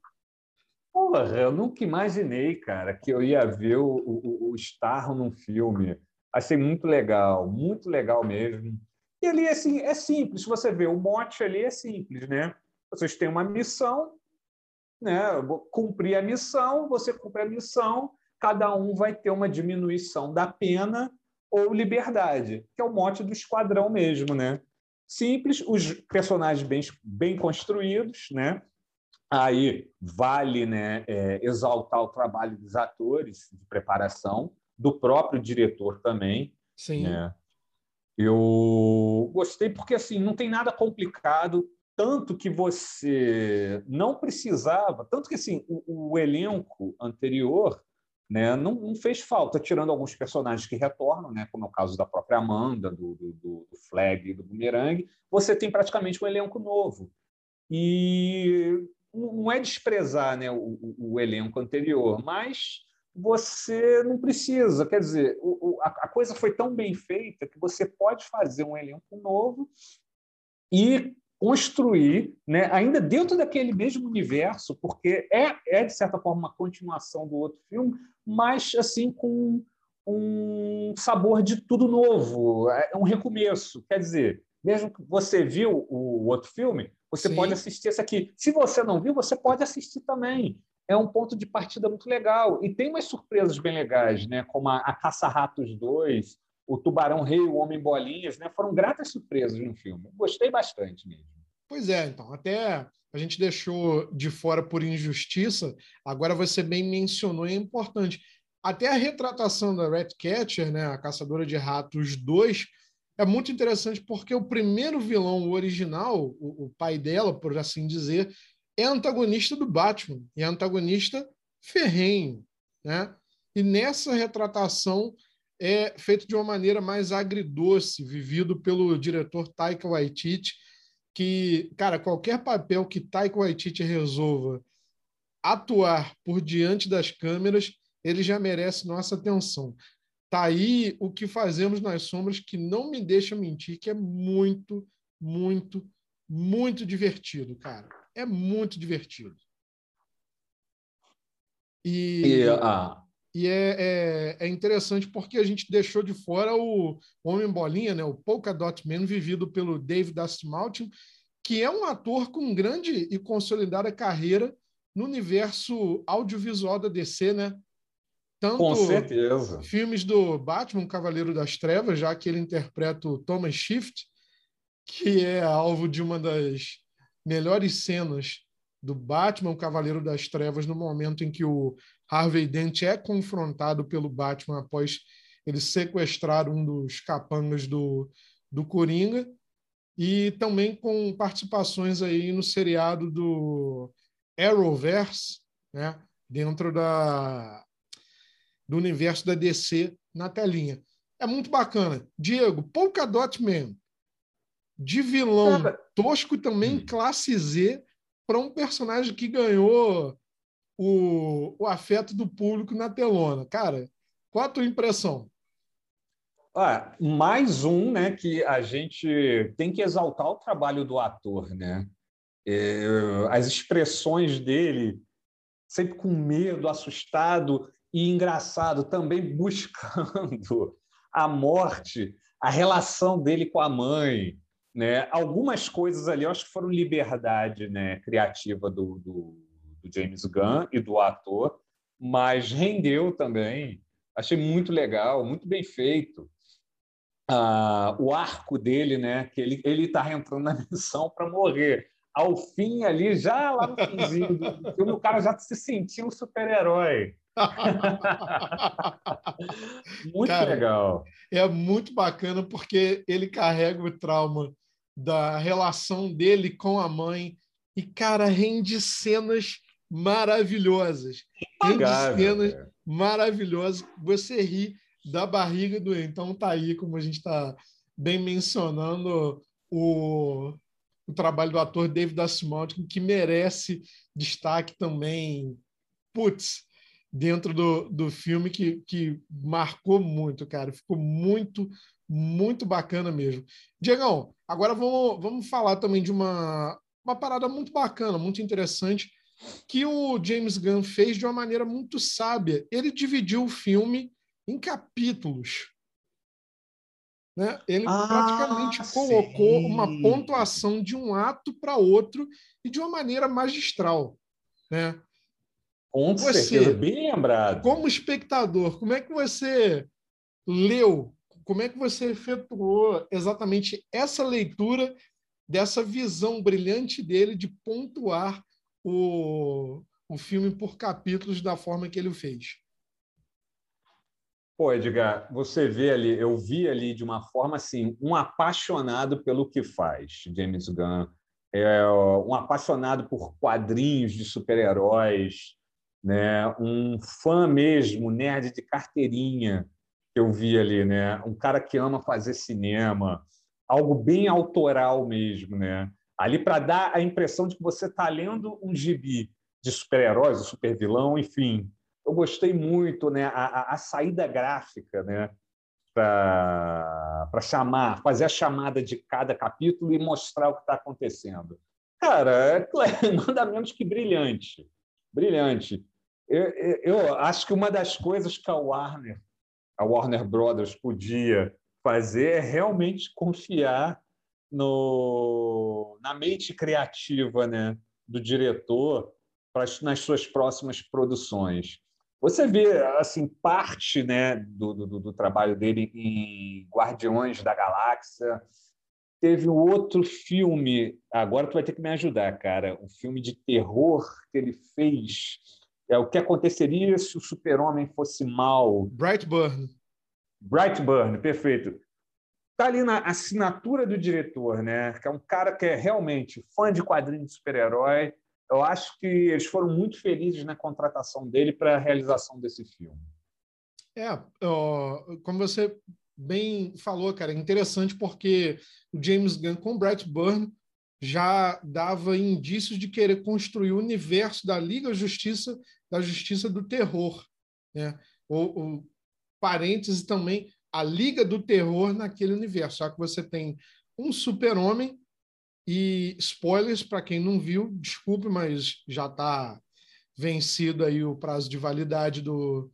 Porra, eu nunca imaginei, cara, que eu ia ver o, o, o Starro num filme. Achei muito legal, muito legal mesmo. E ali assim, é simples, você vê, o mote ali é simples, né? Vocês têm uma missão, né? Cumprir a missão, você cumpre a missão, cada um vai ter uma diminuição da pena ou liberdade, que é o mote do esquadrão mesmo, né? Simples, os personagens bem, bem construídos, né? Aí vale né, é, exaltar o trabalho dos atores de preparação, do próprio diretor também. Sim. Né? Eu gostei porque assim não tem nada complicado, tanto que você não precisava, tanto que assim o, o elenco anterior né, não, não, fez falta, tirando alguns personagens que retornam, né, como é o caso da própria Amanda, do, do, do Flag do Boomerang, você tem praticamente um elenco novo. E não é desprezar né, o, o, o elenco anterior, mas você não precisa. Quer dizer, o, a, a coisa foi tão bem feita que você pode fazer um elenco novo e construir, né, ainda dentro daquele mesmo universo, porque é, é de certa forma uma continuação do outro filme, mas assim com um sabor de tudo novo, é um recomeço. Quer dizer, mesmo que você viu o outro filme, você Sim. pode assistir esse aqui. Se você não viu, você pode assistir também. é um ponto de partida muito legal. E tem umas surpresas bem legais, né? como a, a Caça-Ratos 2, o Tubarão Rei, o Homem Bolinhas, né? foram gratas surpresas no filme. Gostei bastante mesmo. Pois é, então, até a gente deixou de fora por injustiça, agora você bem mencionou, é importante. Até a retratação da Ratcatcher, né, a Caçadora de Ratos 2, é muito interessante porque o primeiro vilão, o original, o, o pai dela, por assim dizer, é antagonista do Batman, e é antagonista ferrenho, né? E nessa retratação é feito de uma maneira mais agridoce, vivido pelo diretor Taika Waititi, que, cara, qualquer papel que Taika Waititi resolva atuar por diante das câmeras, ele já merece nossa atenção. Tá aí o que fazemos nas sombras que não me deixa mentir, que é muito, muito, muito divertido, cara. É muito divertido. E, e, ah. E é, é, é, interessante porque a gente deixou de fora o Homem Bolinha, né? o Polka Dot Man, vivido pelo Dave Dastmalchian, que é um ator com grande e consolidada carreira no universo audiovisual da DC, né? Tanto Com certeza. filmes do Batman, Cavaleiro das Trevas, já que ele interpreta o Thomas Shift, que é alvo de uma das melhores cenas do Batman, Cavaleiro das Trevas, no momento em que o Harvey Dent é confrontado pelo Batman após ele sequestrar um dos capangas do, do Coringa, e também com participações aí no seriado do Arrowverse, né, dentro da do universo da DC na telinha. É muito bacana. Diego, Polka Dot Man, de vilão tosco também, hum. classe Z, para um personagem que ganhou o, o afeto do público na telona. Cara, qual a tua impressão? Ah, mais um, né, que a gente tem que exaltar o trabalho do ator, né? É, as expressões dele, sempre com medo, assustado, e engraçado, também buscando a morte, a relação dele com a mãe. Né? Algumas coisas ali eu acho que foram liberdade né, criativa do, do, do James Gunn e do ator, mas rendeu também. Achei muito legal, muito bem feito. Ah, o arco dele, né? Que ele ele está entrando na missão para morrer. Ao fim ali, já lá no finzinho do filme, o cara já se sentiu um super-herói. muito Cara, legal. É muito bacana porque ele carrega o trauma da relação dele com a mãe e, cara, rende cenas maravilhosas. Rende cenas é. maravilhosas. Você ri da barriga do. Então tá aí, como a gente está bem mencionando, o, o trabalho do ator David Asmaldi, que merece destaque também. Putz, dentro do, do filme que, que marcou muito, cara. Ficou muito, muito bacana mesmo. Diegão, agora vamos, vamos falar também de uma, uma parada muito bacana, muito interessante, que o James Gunn fez de uma maneira muito sábia. Ele dividiu o filme em capítulos. Né? Ele ah, praticamente colocou uma pontuação de um ato para outro e de uma maneira magistral. Né? Com você, certeza, bem lembrado. Como espectador, como é que você leu, como é que você efetuou exatamente essa leitura dessa visão brilhante dele de pontuar o, o filme por capítulos da forma que ele fez? Pô, Edgar, você vê ali, eu vi ali de uma forma assim, um apaixonado pelo que faz, James Gunn, é um apaixonado por quadrinhos de super-heróis, né? um fã mesmo, nerd de carteirinha, que eu vi ali, né? um cara que ama fazer cinema, algo bem autoral mesmo. Né? Ali para dar a impressão de que você está lendo um gibi de super-heróis, um super-vilão, enfim. Eu gostei muito né? a, a, saída gráfica né? para chamar, fazer a chamada de cada capítulo e mostrar o que está acontecendo. Cara, é nada menos que brilhante. Brilhante. Eu, eu, acho que uma das coisas que a Warner, a Warner Brothers podia fazer é realmente confiar no, na mente criativa né, do diretor nas suas próximas produções. Você vê assim parte né, do, do, do trabalho dele em Guardiões da Galáxia. Teve um outro filme, agora tu vai ter que me ajudar, cara, um filme de terror que ele fez. É o que aconteceria se o super-homem fosse mal. Brightburn. Brightburn, perfeito. Está ali na assinatura do diretor, né? Que é um cara que é realmente fã de quadrinhos de super-herói, eu acho que eles foram muito felizes na contratação dele para a realização desse filme. É, ó, como você bem falou, cara, é interessante porque o James Gunn com Brett Byrne já dava indícios de querer construir o universo da Liga Justiça, da Justiça do Terror, né? O, o parêntese também a Liga do Terror naquele universo, só que você tem um super-homem e spoilers para quem não viu, desculpe, mas já está vencido aí o prazo de validade do,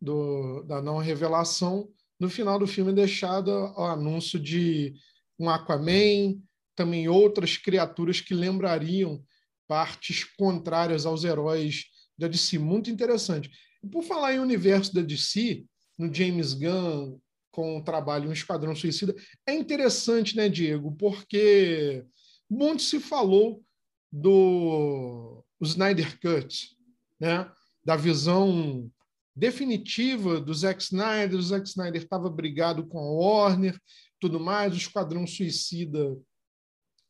do, da não revelação. No final do filme é deixado o anúncio de um Aquaman, também outras criaturas que lembrariam partes contrárias aos heróis da DC. Muito interessante. E por falar em universo da DC, no James Gunn, com o trabalho em Esquadrão Suicida, é interessante, né, Diego? Porque muito se falou do Snyder Cut, né? da visão definitiva do Zack Snyder. O Zack Snyder estava brigado com a Warner, tudo mais. O Esquadrão Suicida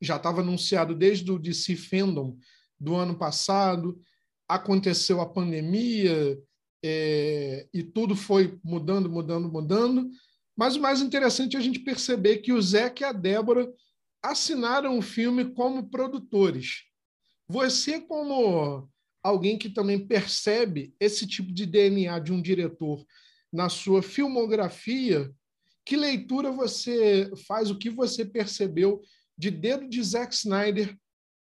já estava anunciado desde o DC Fandom do ano passado. Aconteceu a pandemia é, e tudo foi mudando, mudando, mudando. Mas o mais interessante é a gente perceber que o Zack e a Débora assinaram o filme como produtores. Você, como alguém que também percebe esse tipo de DNA de um diretor na sua filmografia, que leitura você faz, o que você percebeu de dedo de Zack Snyder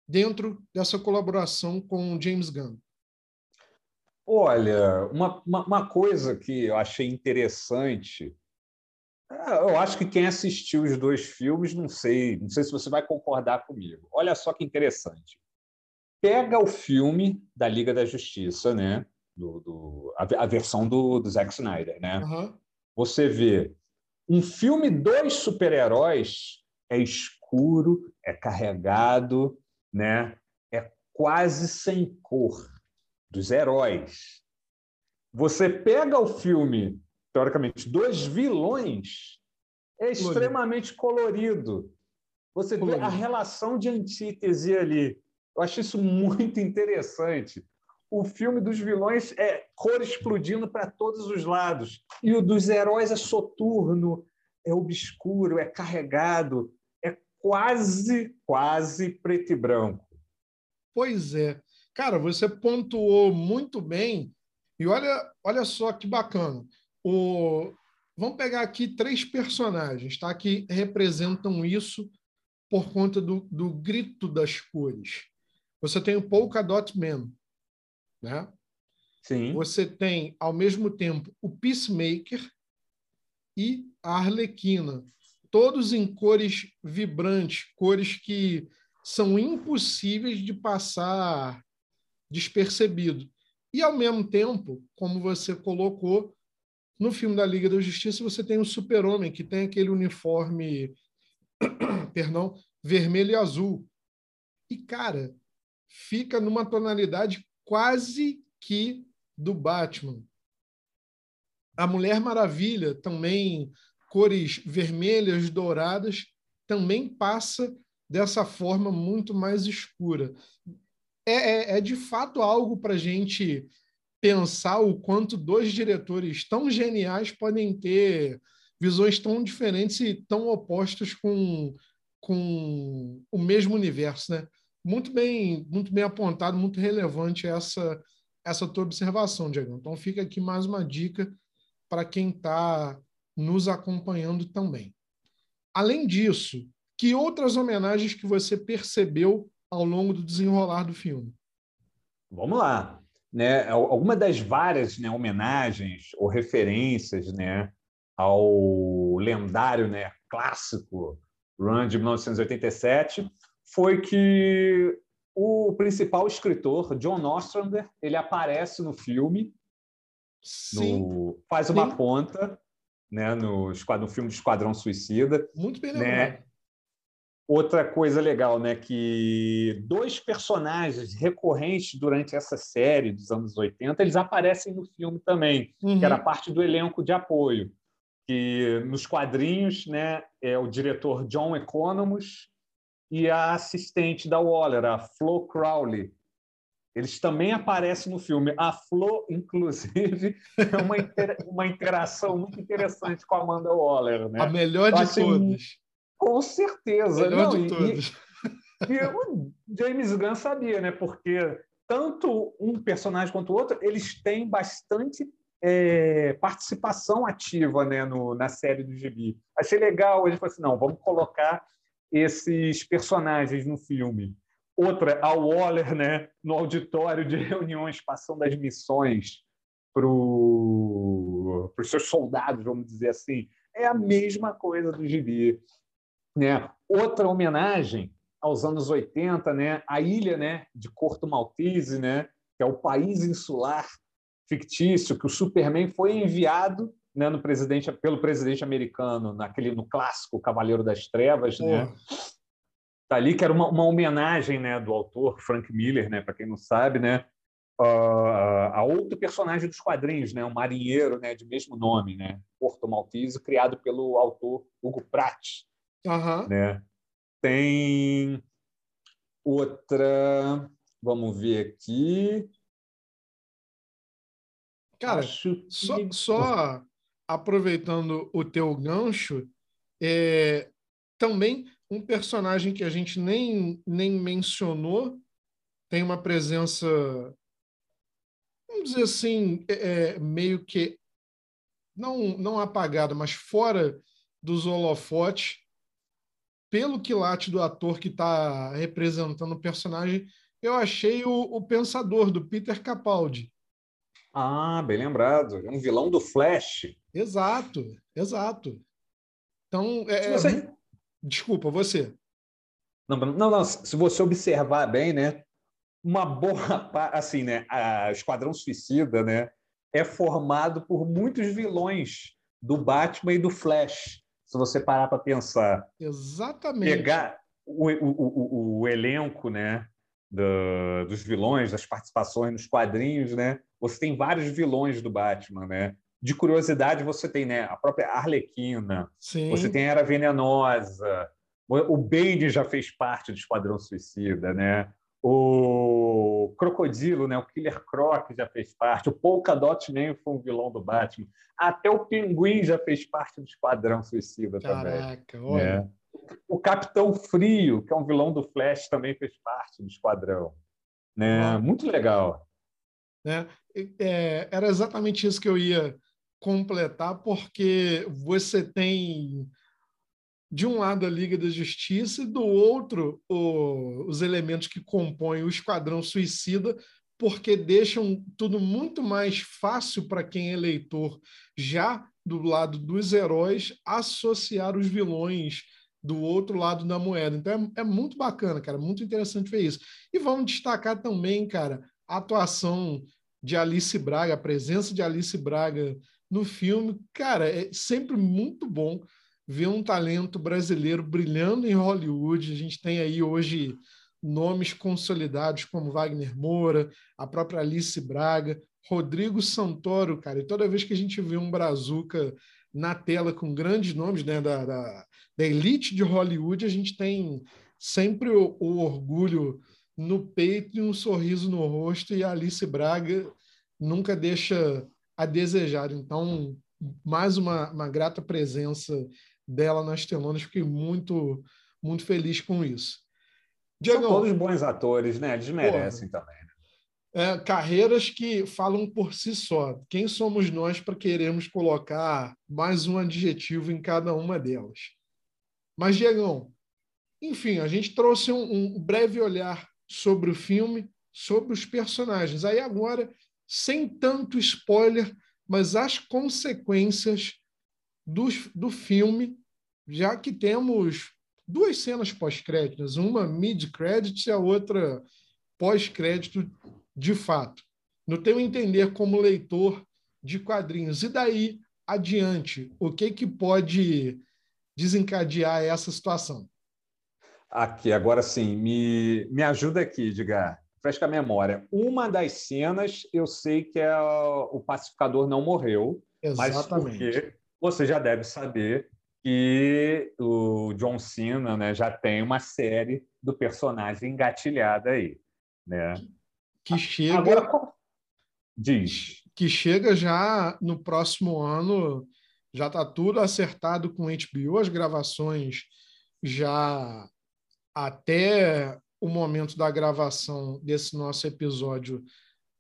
dentro dessa colaboração com James Gunn? Olha, uma, uma, uma coisa que eu achei interessante eu acho que quem assistiu os dois filmes, não sei, não sei se você vai concordar comigo. Olha só que interessante. Pega o filme da Liga da Justiça, né? Do, do a, a, versão do, do Zack Snyder, né? Uhum. Você vê um filme dos super-heróis é escuro, é carregado, né? É quase sem cor dos heróis. Você pega o filme teoricamente, dos vilões é extremamente colorido. Você colorido. vê a relação de antítese ali. Eu acho isso muito interessante. O filme dos vilões é cor explodindo para todos os lados. E o dos heróis é soturno, é obscuro, é carregado, é quase, quase preto e branco. Pois é. Cara, você pontuou muito bem. E olha, olha só que bacana. O... Vamos pegar aqui três personagens tá? que representam isso por conta do, do grito das cores. Você tem o Polka Dot Man, né? Sim. Você tem, ao mesmo tempo, o Peacemaker e a Arlequina, todos em cores vibrantes, cores que são impossíveis de passar despercebido. E, ao mesmo tempo, como você colocou, no filme da Liga da Justiça, você tem o Super-Homem, que tem aquele uniforme perdão, vermelho e azul. E, cara, fica numa tonalidade quase que do Batman. A Mulher Maravilha, também cores vermelhas, douradas, também passa dessa forma muito mais escura. É, é, é de fato algo para a gente pensar o quanto dois diretores tão geniais podem ter visões tão diferentes e tão opostas com, com o mesmo universo, né? Muito bem, muito bem apontado, muito relevante essa essa tua observação, Diego. Então fica aqui mais uma dica para quem está nos acompanhando também. Além disso, que outras homenagens que você percebeu ao longo do desenrolar do filme? Vamos lá né, alguma das várias né, homenagens ou referências né, ao lendário né, clássico Run de 1987 foi que o principal escritor, John Ostrander, ele aparece no filme, no, faz uma Sim. ponta né, no, no filme do Esquadrão Suicida. Muito bem né? lembrado. Né? Outra coisa legal, né, que dois personagens recorrentes durante essa série dos anos 80, eles aparecem no filme também, uhum. que era parte do elenco de apoio. Que nos quadrinhos, né, é o diretor John Economos e a assistente da Waller, a Flo Crowley. Eles também aparecem no filme. A Flo, inclusive, é uma, inter... uma interação muito interessante com a Amanda Waller. Né? A melhor de todas. Com certeza. Melhor Não, de todos. E, e o James Gunn sabia, né? Porque tanto um personagem quanto o outro, eles têm bastante é, participação ativa né, no, na série do Gibi. Achei legal, ele falou assim, não, vamos colocar esses personagens no filme. Outra, a Waller, né, no auditório de reuniões, passando as missões para os seus soldados, vamos dizer assim. É a mesma coisa do Gibi. Né? Outra homenagem aos anos 80, né? a ilha né? de Corto Maltese, né? que é o país insular fictício que o Superman foi enviado né, no presidente, pelo presidente americano, naquele, no clássico Cavaleiro das Trevas. Né? Tá ali que era uma, uma homenagem né, do autor Frank Miller, né, para quem não sabe, né, uh, a outro personagem dos quadrinhos, né, um marinheiro né, de mesmo nome, né, Porto Maltese, criado pelo autor Hugo Pratt. Uhum. Né? Tem outra, vamos ver aqui. Cara, que... só, só, aproveitando o teu gancho, é, também um personagem que a gente nem, nem mencionou tem uma presença, vamos dizer assim, é, é meio que não, não apagada, mas fora dos holofotes, pelo quilate do ator que está representando o personagem, eu achei o, o Pensador, do Peter Capaldi. Ah, bem lembrado. É um vilão do Flash. Exato, exato. Então, é, é você... desculpa, você. Não, não, não, se você observar bem, né? Uma boa assim, né? A Esquadrão Suicida, né? É formado por muitos vilões do Batman e do Flash se você parar para pensar. Exatamente. Pegar o, o, o, o elenco né, do, dos vilões, das participações nos quadrinhos, né? Você tem vários vilões do Batman, né? De curiosidade, você tem né, a própria Arlequina, Sim. você tem a Era Venenosa, o Bane já fez parte do Esquadrão Suicida, né? O Crocodilo, né? o Killer Croc já fez parte, o Polka Dot nem foi um vilão do Batman, até o Pinguim já fez parte do Esquadrão Suicida Caraca, também. Olha. Né? O Capitão Frio, que é um vilão do Flash, também fez parte do Esquadrão. Né? Muito legal. Né? É, era exatamente isso que eu ia completar, porque você tem de um lado a Liga da Justiça e do outro o, os elementos que compõem o Esquadrão Suicida, porque deixam tudo muito mais fácil para quem é leitor, já do lado dos heróis, associar os vilões do outro lado da moeda. Então é, é muito bacana, cara, muito interessante ver isso. E vamos destacar também, cara, a atuação de Alice Braga, a presença de Alice Braga no filme, cara, é sempre muito bom ver um talento brasileiro brilhando em Hollywood. A gente tem aí hoje nomes consolidados como Wagner Moura, a própria Alice Braga, Rodrigo Santoro, cara. E toda vez que a gente vê um Brazuca na tela com grandes nomes né, da, da, da elite de Hollywood, a gente tem sempre o, o, orgulho no peito e um sorriso no rosto, e a Alice Braga nunca deixa a desejar. Então, mais uma, uma grata presença dela nas telonas. Fiquei muito, muito feliz com isso. Diego, São todos bons atores, né? Eles merecem porra, também. Né? É, carreiras que falam por si só. Quem somos nós para queremos colocar mais um adjetivo em cada uma delas? Mas, Diegão, enfim, a gente trouxe um, um breve olhar sobre o filme, sobre os personagens. Aí agora, sem tanto spoiler, mas as consequências do, do filme, já que temos duas cenas pós-créditos, uma mid-credit e a outra pós-crédito de fato. No teu entender como leitor de quadrinhos, e daí adiante, o que que pode desencadear essa situação? Aqui, agora sim, me, me ajuda aqui, Edgar. Fresca a memória. Uma das cenas eu sei que é o pacificador não morreu, Exatamente. mas porque você já deve saber que o John Cena né, já tem uma série do personagem engatilhada aí. Né? Que chega. Agora, diz. Que chega já no próximo ano, já está tudo acertado com HBO, as gravações já até o momento da gravação desse nosso episódio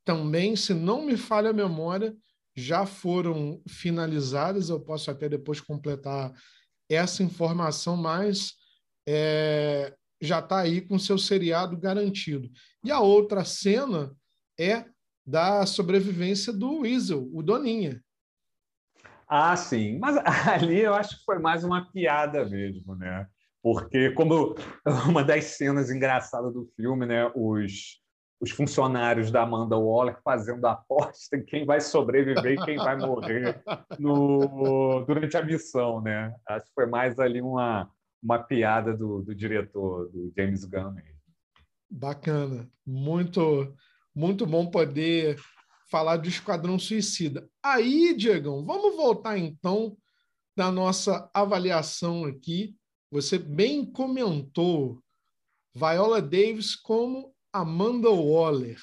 também, se não me falha a memória, já foram finalizadas. Eu posso até depois completar essa informação, mas é, já está aí com seu seriado garantido. E a outra cena é da sobrevivência do Weasel, o Doninha. Ah, sim. Mas ali eu acho que foi mais uma piada mesmo, né? Porque como uma das cenas engraçadas do filme, né? Os, os funcionários da Amanda Waller fazendo a aposta em quem vai sobreviver e quem vai morrer no, durante a missão, né? Acho que foi mais ali uma, uma piada do, do diretor, do James Gunn. Bacana, muito, muito bom poder falar do Esquadrão Suicida. Aí, Diegão, vamos voltar então da nossa avaliação aqui. Você bem comentou Viola Davis como Amanda Waller.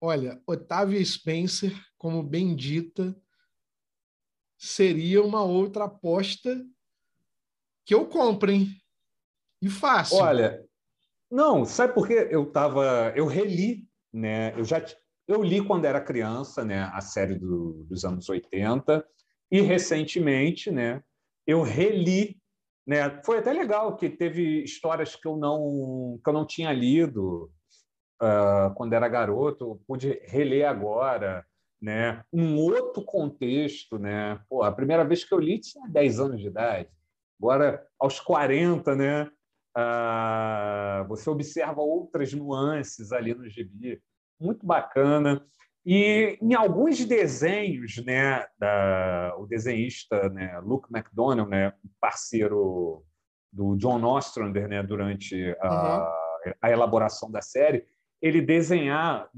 Olha, Otávia Spencer, como bendita, seria uma outra aposta que eu compro, hein? E fácil. Olha, não, sabe por quê? Eu tava, eu reli, né? Eu já eu li quando era criança, né, a série do, dos anos 80 e recentemente, né, eu reli né? Foi até legal que teve histórias que eu não que eu não tinha lido uh, quando era garoto, pude reler agora, né? Um outro contexto, né? Pô, a primeira vez que eu li tinha 10 anos de idade. Agora, aos 40, né? Uh, você observa outras nuances ali no gibi. Muito bacana. E em alguns desenhos, né, da, o desenhista né, Luke McDonnell, né, parceiro do John Ostrander, né, durante a, uhum. a elaboração da série, ele desenhar,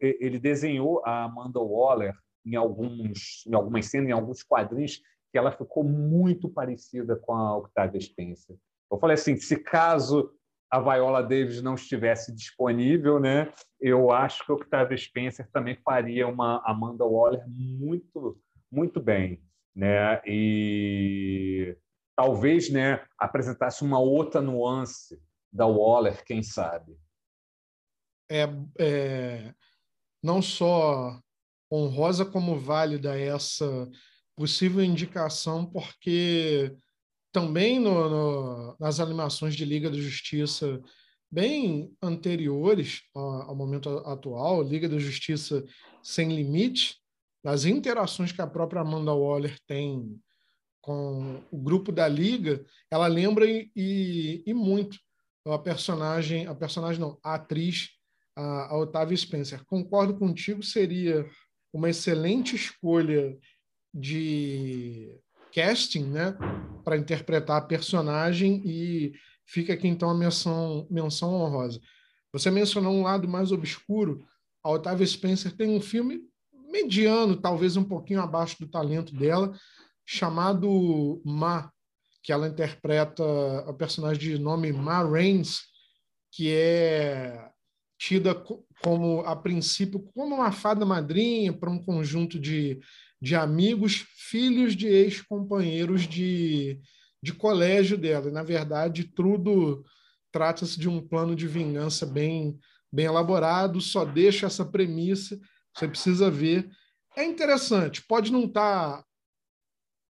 ele desenhou a Amanda Waller em alguns, em algumas cenas, em alguns quadrinhos, que ela ficou muito parecida com a Octavia Spencer. Eu falei assim, se caso a Viola Davis não estivesse disponível, né, eu acho que o Octavia Spencer também faria uma Amanda Waller muito, muito bem, né? E talvez, né, apresentasse uma outra nuance da Waller, quem sabe. É, é não só honrosa como válida essa possível indicação, porque também no, no, nas animações de Liga da Justiça bem anteriores ao, momento atual, Liga da Justiça Sem Limite, nas interações que a própria Amanda Waller tem com o grupo da Liga, ela lembra e, e, e muito a personagem, a personagem não, a atriz, a, a Otávia Spencer. Concordo contigo, seria uma excelente escolha de casting, né, para interpretar a personagem e fica aqui então a menção, menção honrosa. Você mencionou um lado mais obscuro. A Otávia Spencer tem um filme mediano, talvez um pouquinho abaixo do talento dela, chamado Ma, que ela interpreta a personagem de nome Ma Rains, que é tida como, a princípio, como uma fada madrinha para um conjunto de de amigos, filhos de ex-companheiros de, de colégio dela. E, na verdade, tudo trata-se de um plano de vingança bem, bem elaborado, só deixa essa premissa, você precisa ver. É interessante, pode não estar tá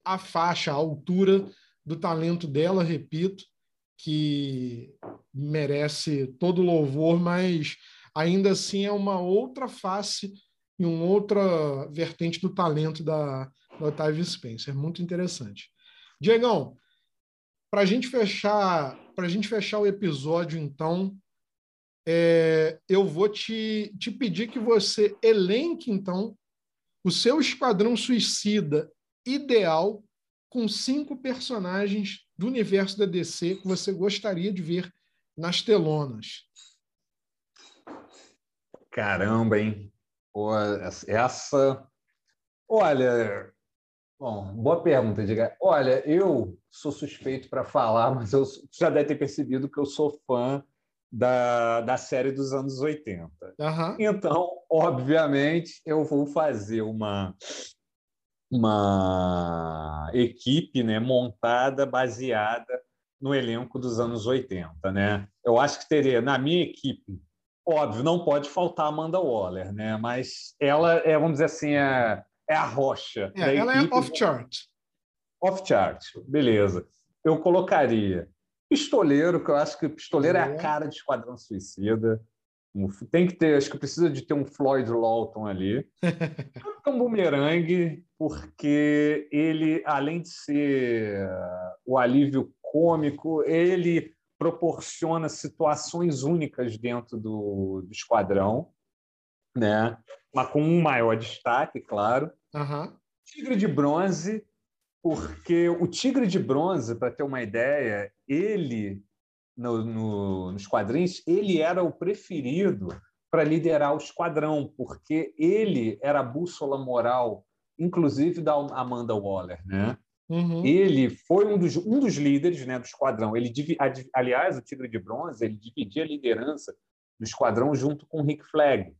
a faixa, a altura do talento dela, repito, que merece todo louvor, mas ainda assim é uma outra face e uma outra vertente do talento da, da Otávio Spencer. Muito interessante. Diegão, para a gente fechar, para a gente fechar o episódio, então, é, eu vou te, te pedir que você elenque, então, o seu esquadrão suicida ideal com cinco personagens do universo da DC que você gostaria de ver nas telonas. Caramba, hein? Pô, essa. Olha, bom, boa pergunta, diga. Olha, eu sou suspeito para falar, mas eu já deve ter percebido que eu sou fã da, da série dos anos 80. Uhum. Então, obviamente, eu vou fazer uma uma equipe né, montada, baseada no elenco dos anos 80. Né? Eu acho que teria, na minha equipe, óbvio, não pode faltar a Amanda Waller, né? mas ela é, vamos dizer assim, é, é a rocha. É, ela é equipe. é off-chart. Off-chart, beleza. Eu colocaria pistoleiro, que eu acho que pistoleiro é, é a cara de Esquadrão Suicida. Tem que ter, acho que precisa de ter um Floyd Lawton ali. um bumerangue, porque ele, além de ser o alívio cômico, ele proporciona situações únicas dentro do, do esquadrão, né? mas com um maior destaque, claro. Uhum. Tigre de Bronze, porque o Tigre de Bronze, para ter uma ideia, ele no, no, nos quadrinhos, ele era o preferido para liderar o esquadrão, porque ele era a bússola moral, inclusive da Amanda Waller, né? Uhum. Ele foi um dos, um dos líderes né, do esquadrão. Ele, aliás, o Tigre de Bronze, ele dividia a liderança do esquadrão junto com o Rick Flag.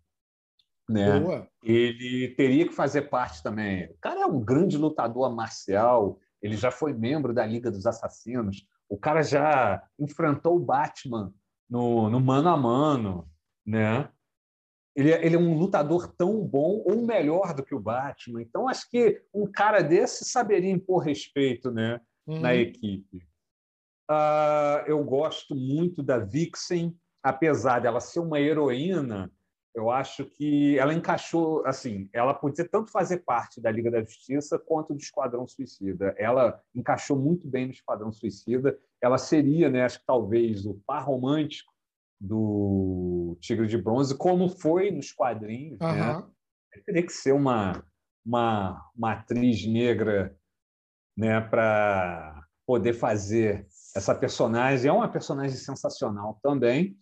Né? Boa. Ele teria que fazer parte também. O cara é um grande lutador marcial, ele já foi membro da Liga dos Assassinos, o cara já enfrentou o Batman no, no mano a mano, né? Ele, é, ele é um lutador tão bom ou melhor do que o Batman. Então, acho que um cara desse saberia impor respeito né, uhum. na equipe. Uh, eu gosto muito da Vixen, apesar dela ser uma heroína, eu acho que ela encaixou, assim, ela podia tanto fazer parte da Liga da Justiça quanto do Esquadrão Suicida. Ela encaixou muito bem no Esquadrão Suicida. Ela seria, né, acho que talvez o par romântico do Tigre de Bronze, como foi nos quadrinhos, uhum. né? Teria que ser uma, uma, uma atriz negra, né, para poder fazer essa personagem. É uma personagem sensacional também.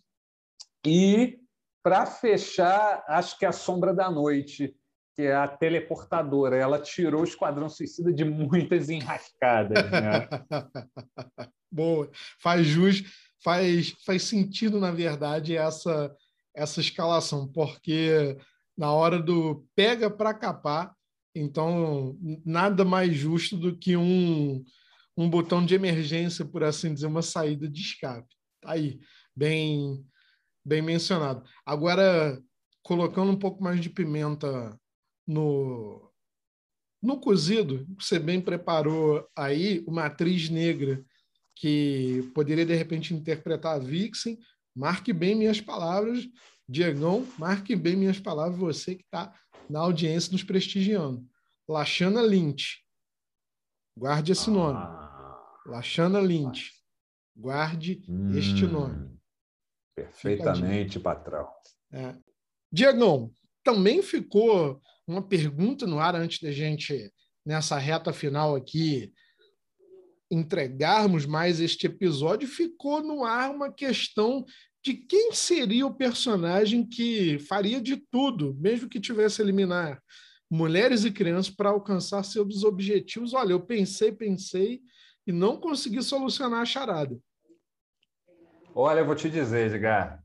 E para fechar, acho que é a Sombra da Noite, que é a teleportadora. Ela tirou o Esquadrão Suicida de muitas enrascadas. Né? Boa. Faz jus, faz, faz sentido, na verdade, essa, essa escalação, porque na hora do pega para capar, então nada mais justo do que um, um botão de emergência, por assim dizer, uma saída de escape. Tá aí, bem bem mencionado. Agora, colocando um pouco mais de pimenta no, no cozido, você bem preparou aí uma atriz negra que poderia, de repente, interpretar a Vixen. Marque bem minhas palavras, Diegão, marque bem minhas palavras, você que está na audiência nos prestigiando. Lashana Lynch. Guarde esse nome. Ah, Lashana Lynch. Guarde hum. este nome. Perfeitamente, patrão. É. Diegão, também ficou uma pergunta no ar antes da gente, nessa reta final aqui, entregarmos mais este episódio. Ficou no ar uma questão de quem seria o personagem que faria de tudo, mesmo que tivesse eliminar mulheres e crianças para alcançar seus objetivos. Olha, eu pensei, pensei e não consegui solucionar a charada. Olha, eu vou te dizer, Edgar,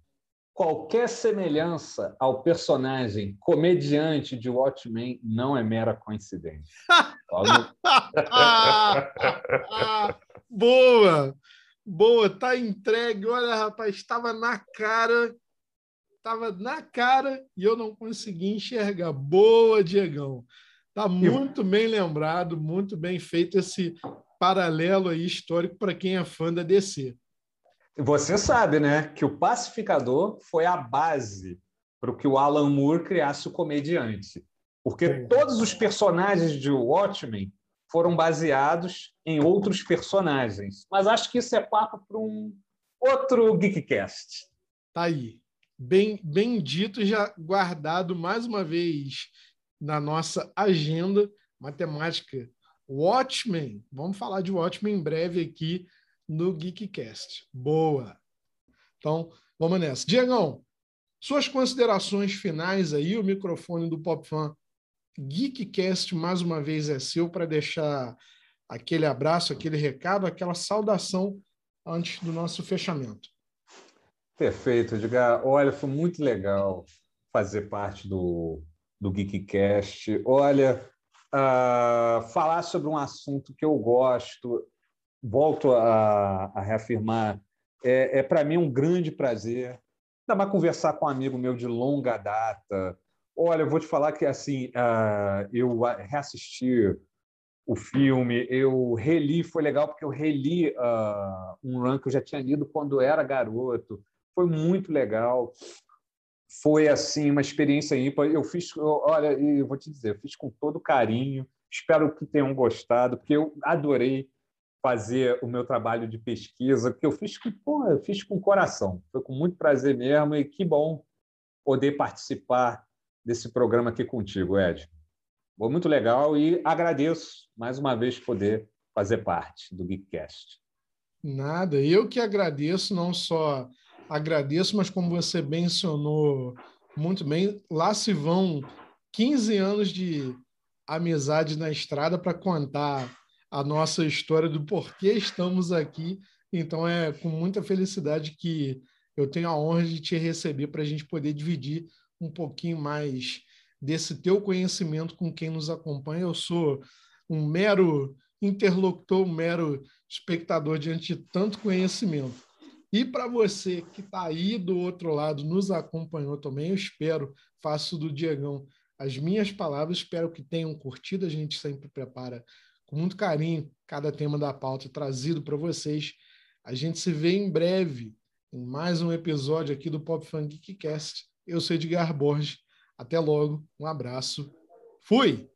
qualquer semelhança ao personagem comediante de Watchmen não é mera coincidência. boa! Boa, tá entregue. Olha, rapaz, estava na cara, estava na cara e eu não consegui enxergar. Boa, Diegão. Tá muito bem lembrado, muito bem feito esse paralelo aí histórico para quem é fã da DC. Você sabe, né, que o pacificador foi a base para que o Alan Moore criasse o comediante. Porque todos os personagens de Watchmen foram baseados em outros personagens. Mas acho que isso é papo para um outro Geekcast. Tá aí. bem, bem dito já guardado mais uma vez na nossa agenda matemática. Watchmen, vamos falar de Watchmen em breve aqui no Geekcast. Boa! Então, vamos nessa. Diegão, suas considerações finais aí, o microfone do Pop Fan Geekcast mais uma vez é seu para deixar aquele abraço, aquele recado, aquela saudação antes do nosso fechamento. Perfeito, Edgar. Olha, foi muito legal fazer parte do, do Geekcast. Olha, uh, falar sobre um assunto que eu gosto, volto a, a reafirmar, é, é para mim um grande prazer. Ainda mais conversar com um amigo meu de longa data. Olha, eu vou te falar que assim, uh, eu reassisti o filme, eu reli, foi legal porque eu reli uh, um run que eu já tinha lido quando era garoto foi muito legal. Foi assim uma experiência ímpar. Eu fiz, eu, olha, eu vou te dizer, eu fiz com todo carinho. Espero que tenham gostado, porque eu adorei fazer o meu trabalho de pesquisa, que eu fiz com, pô, eu fiz com coração. Foi com muito prazer mesmo e que bom poder participar desse programa aqui contigo, Ed. Foi muito legal e agradeço mais uma vez poder fazer parte do Geekcast. Nada, eu que agradeço não só agradeço, mas como você mencionou muito bem, lá se vão 15 anos de amizade na estrada para contar a nossa história do porquê estamos aqui. Então é com muita felicidade que eu tenho a honra de te receber para a gente poder dividir um pouquinho mais desse teu conhecimento com quem nos acompanha. Eu sou um mero interlocutor, um mero espectador diante de tanto conhecimento. E para você que está aí do outro lado, nos acompanhou também, eu espero, faço do Diegão as minhas palavras, espero que tenham curtido. A gente sempre prepara com muito carinho cada tema da pauta trazido para vocês. A gente se vê em breve em mais um episódio aqui do Pop Fun Geekcast. Eu sou Edgar Borges. Até logo, um abraço. Fui!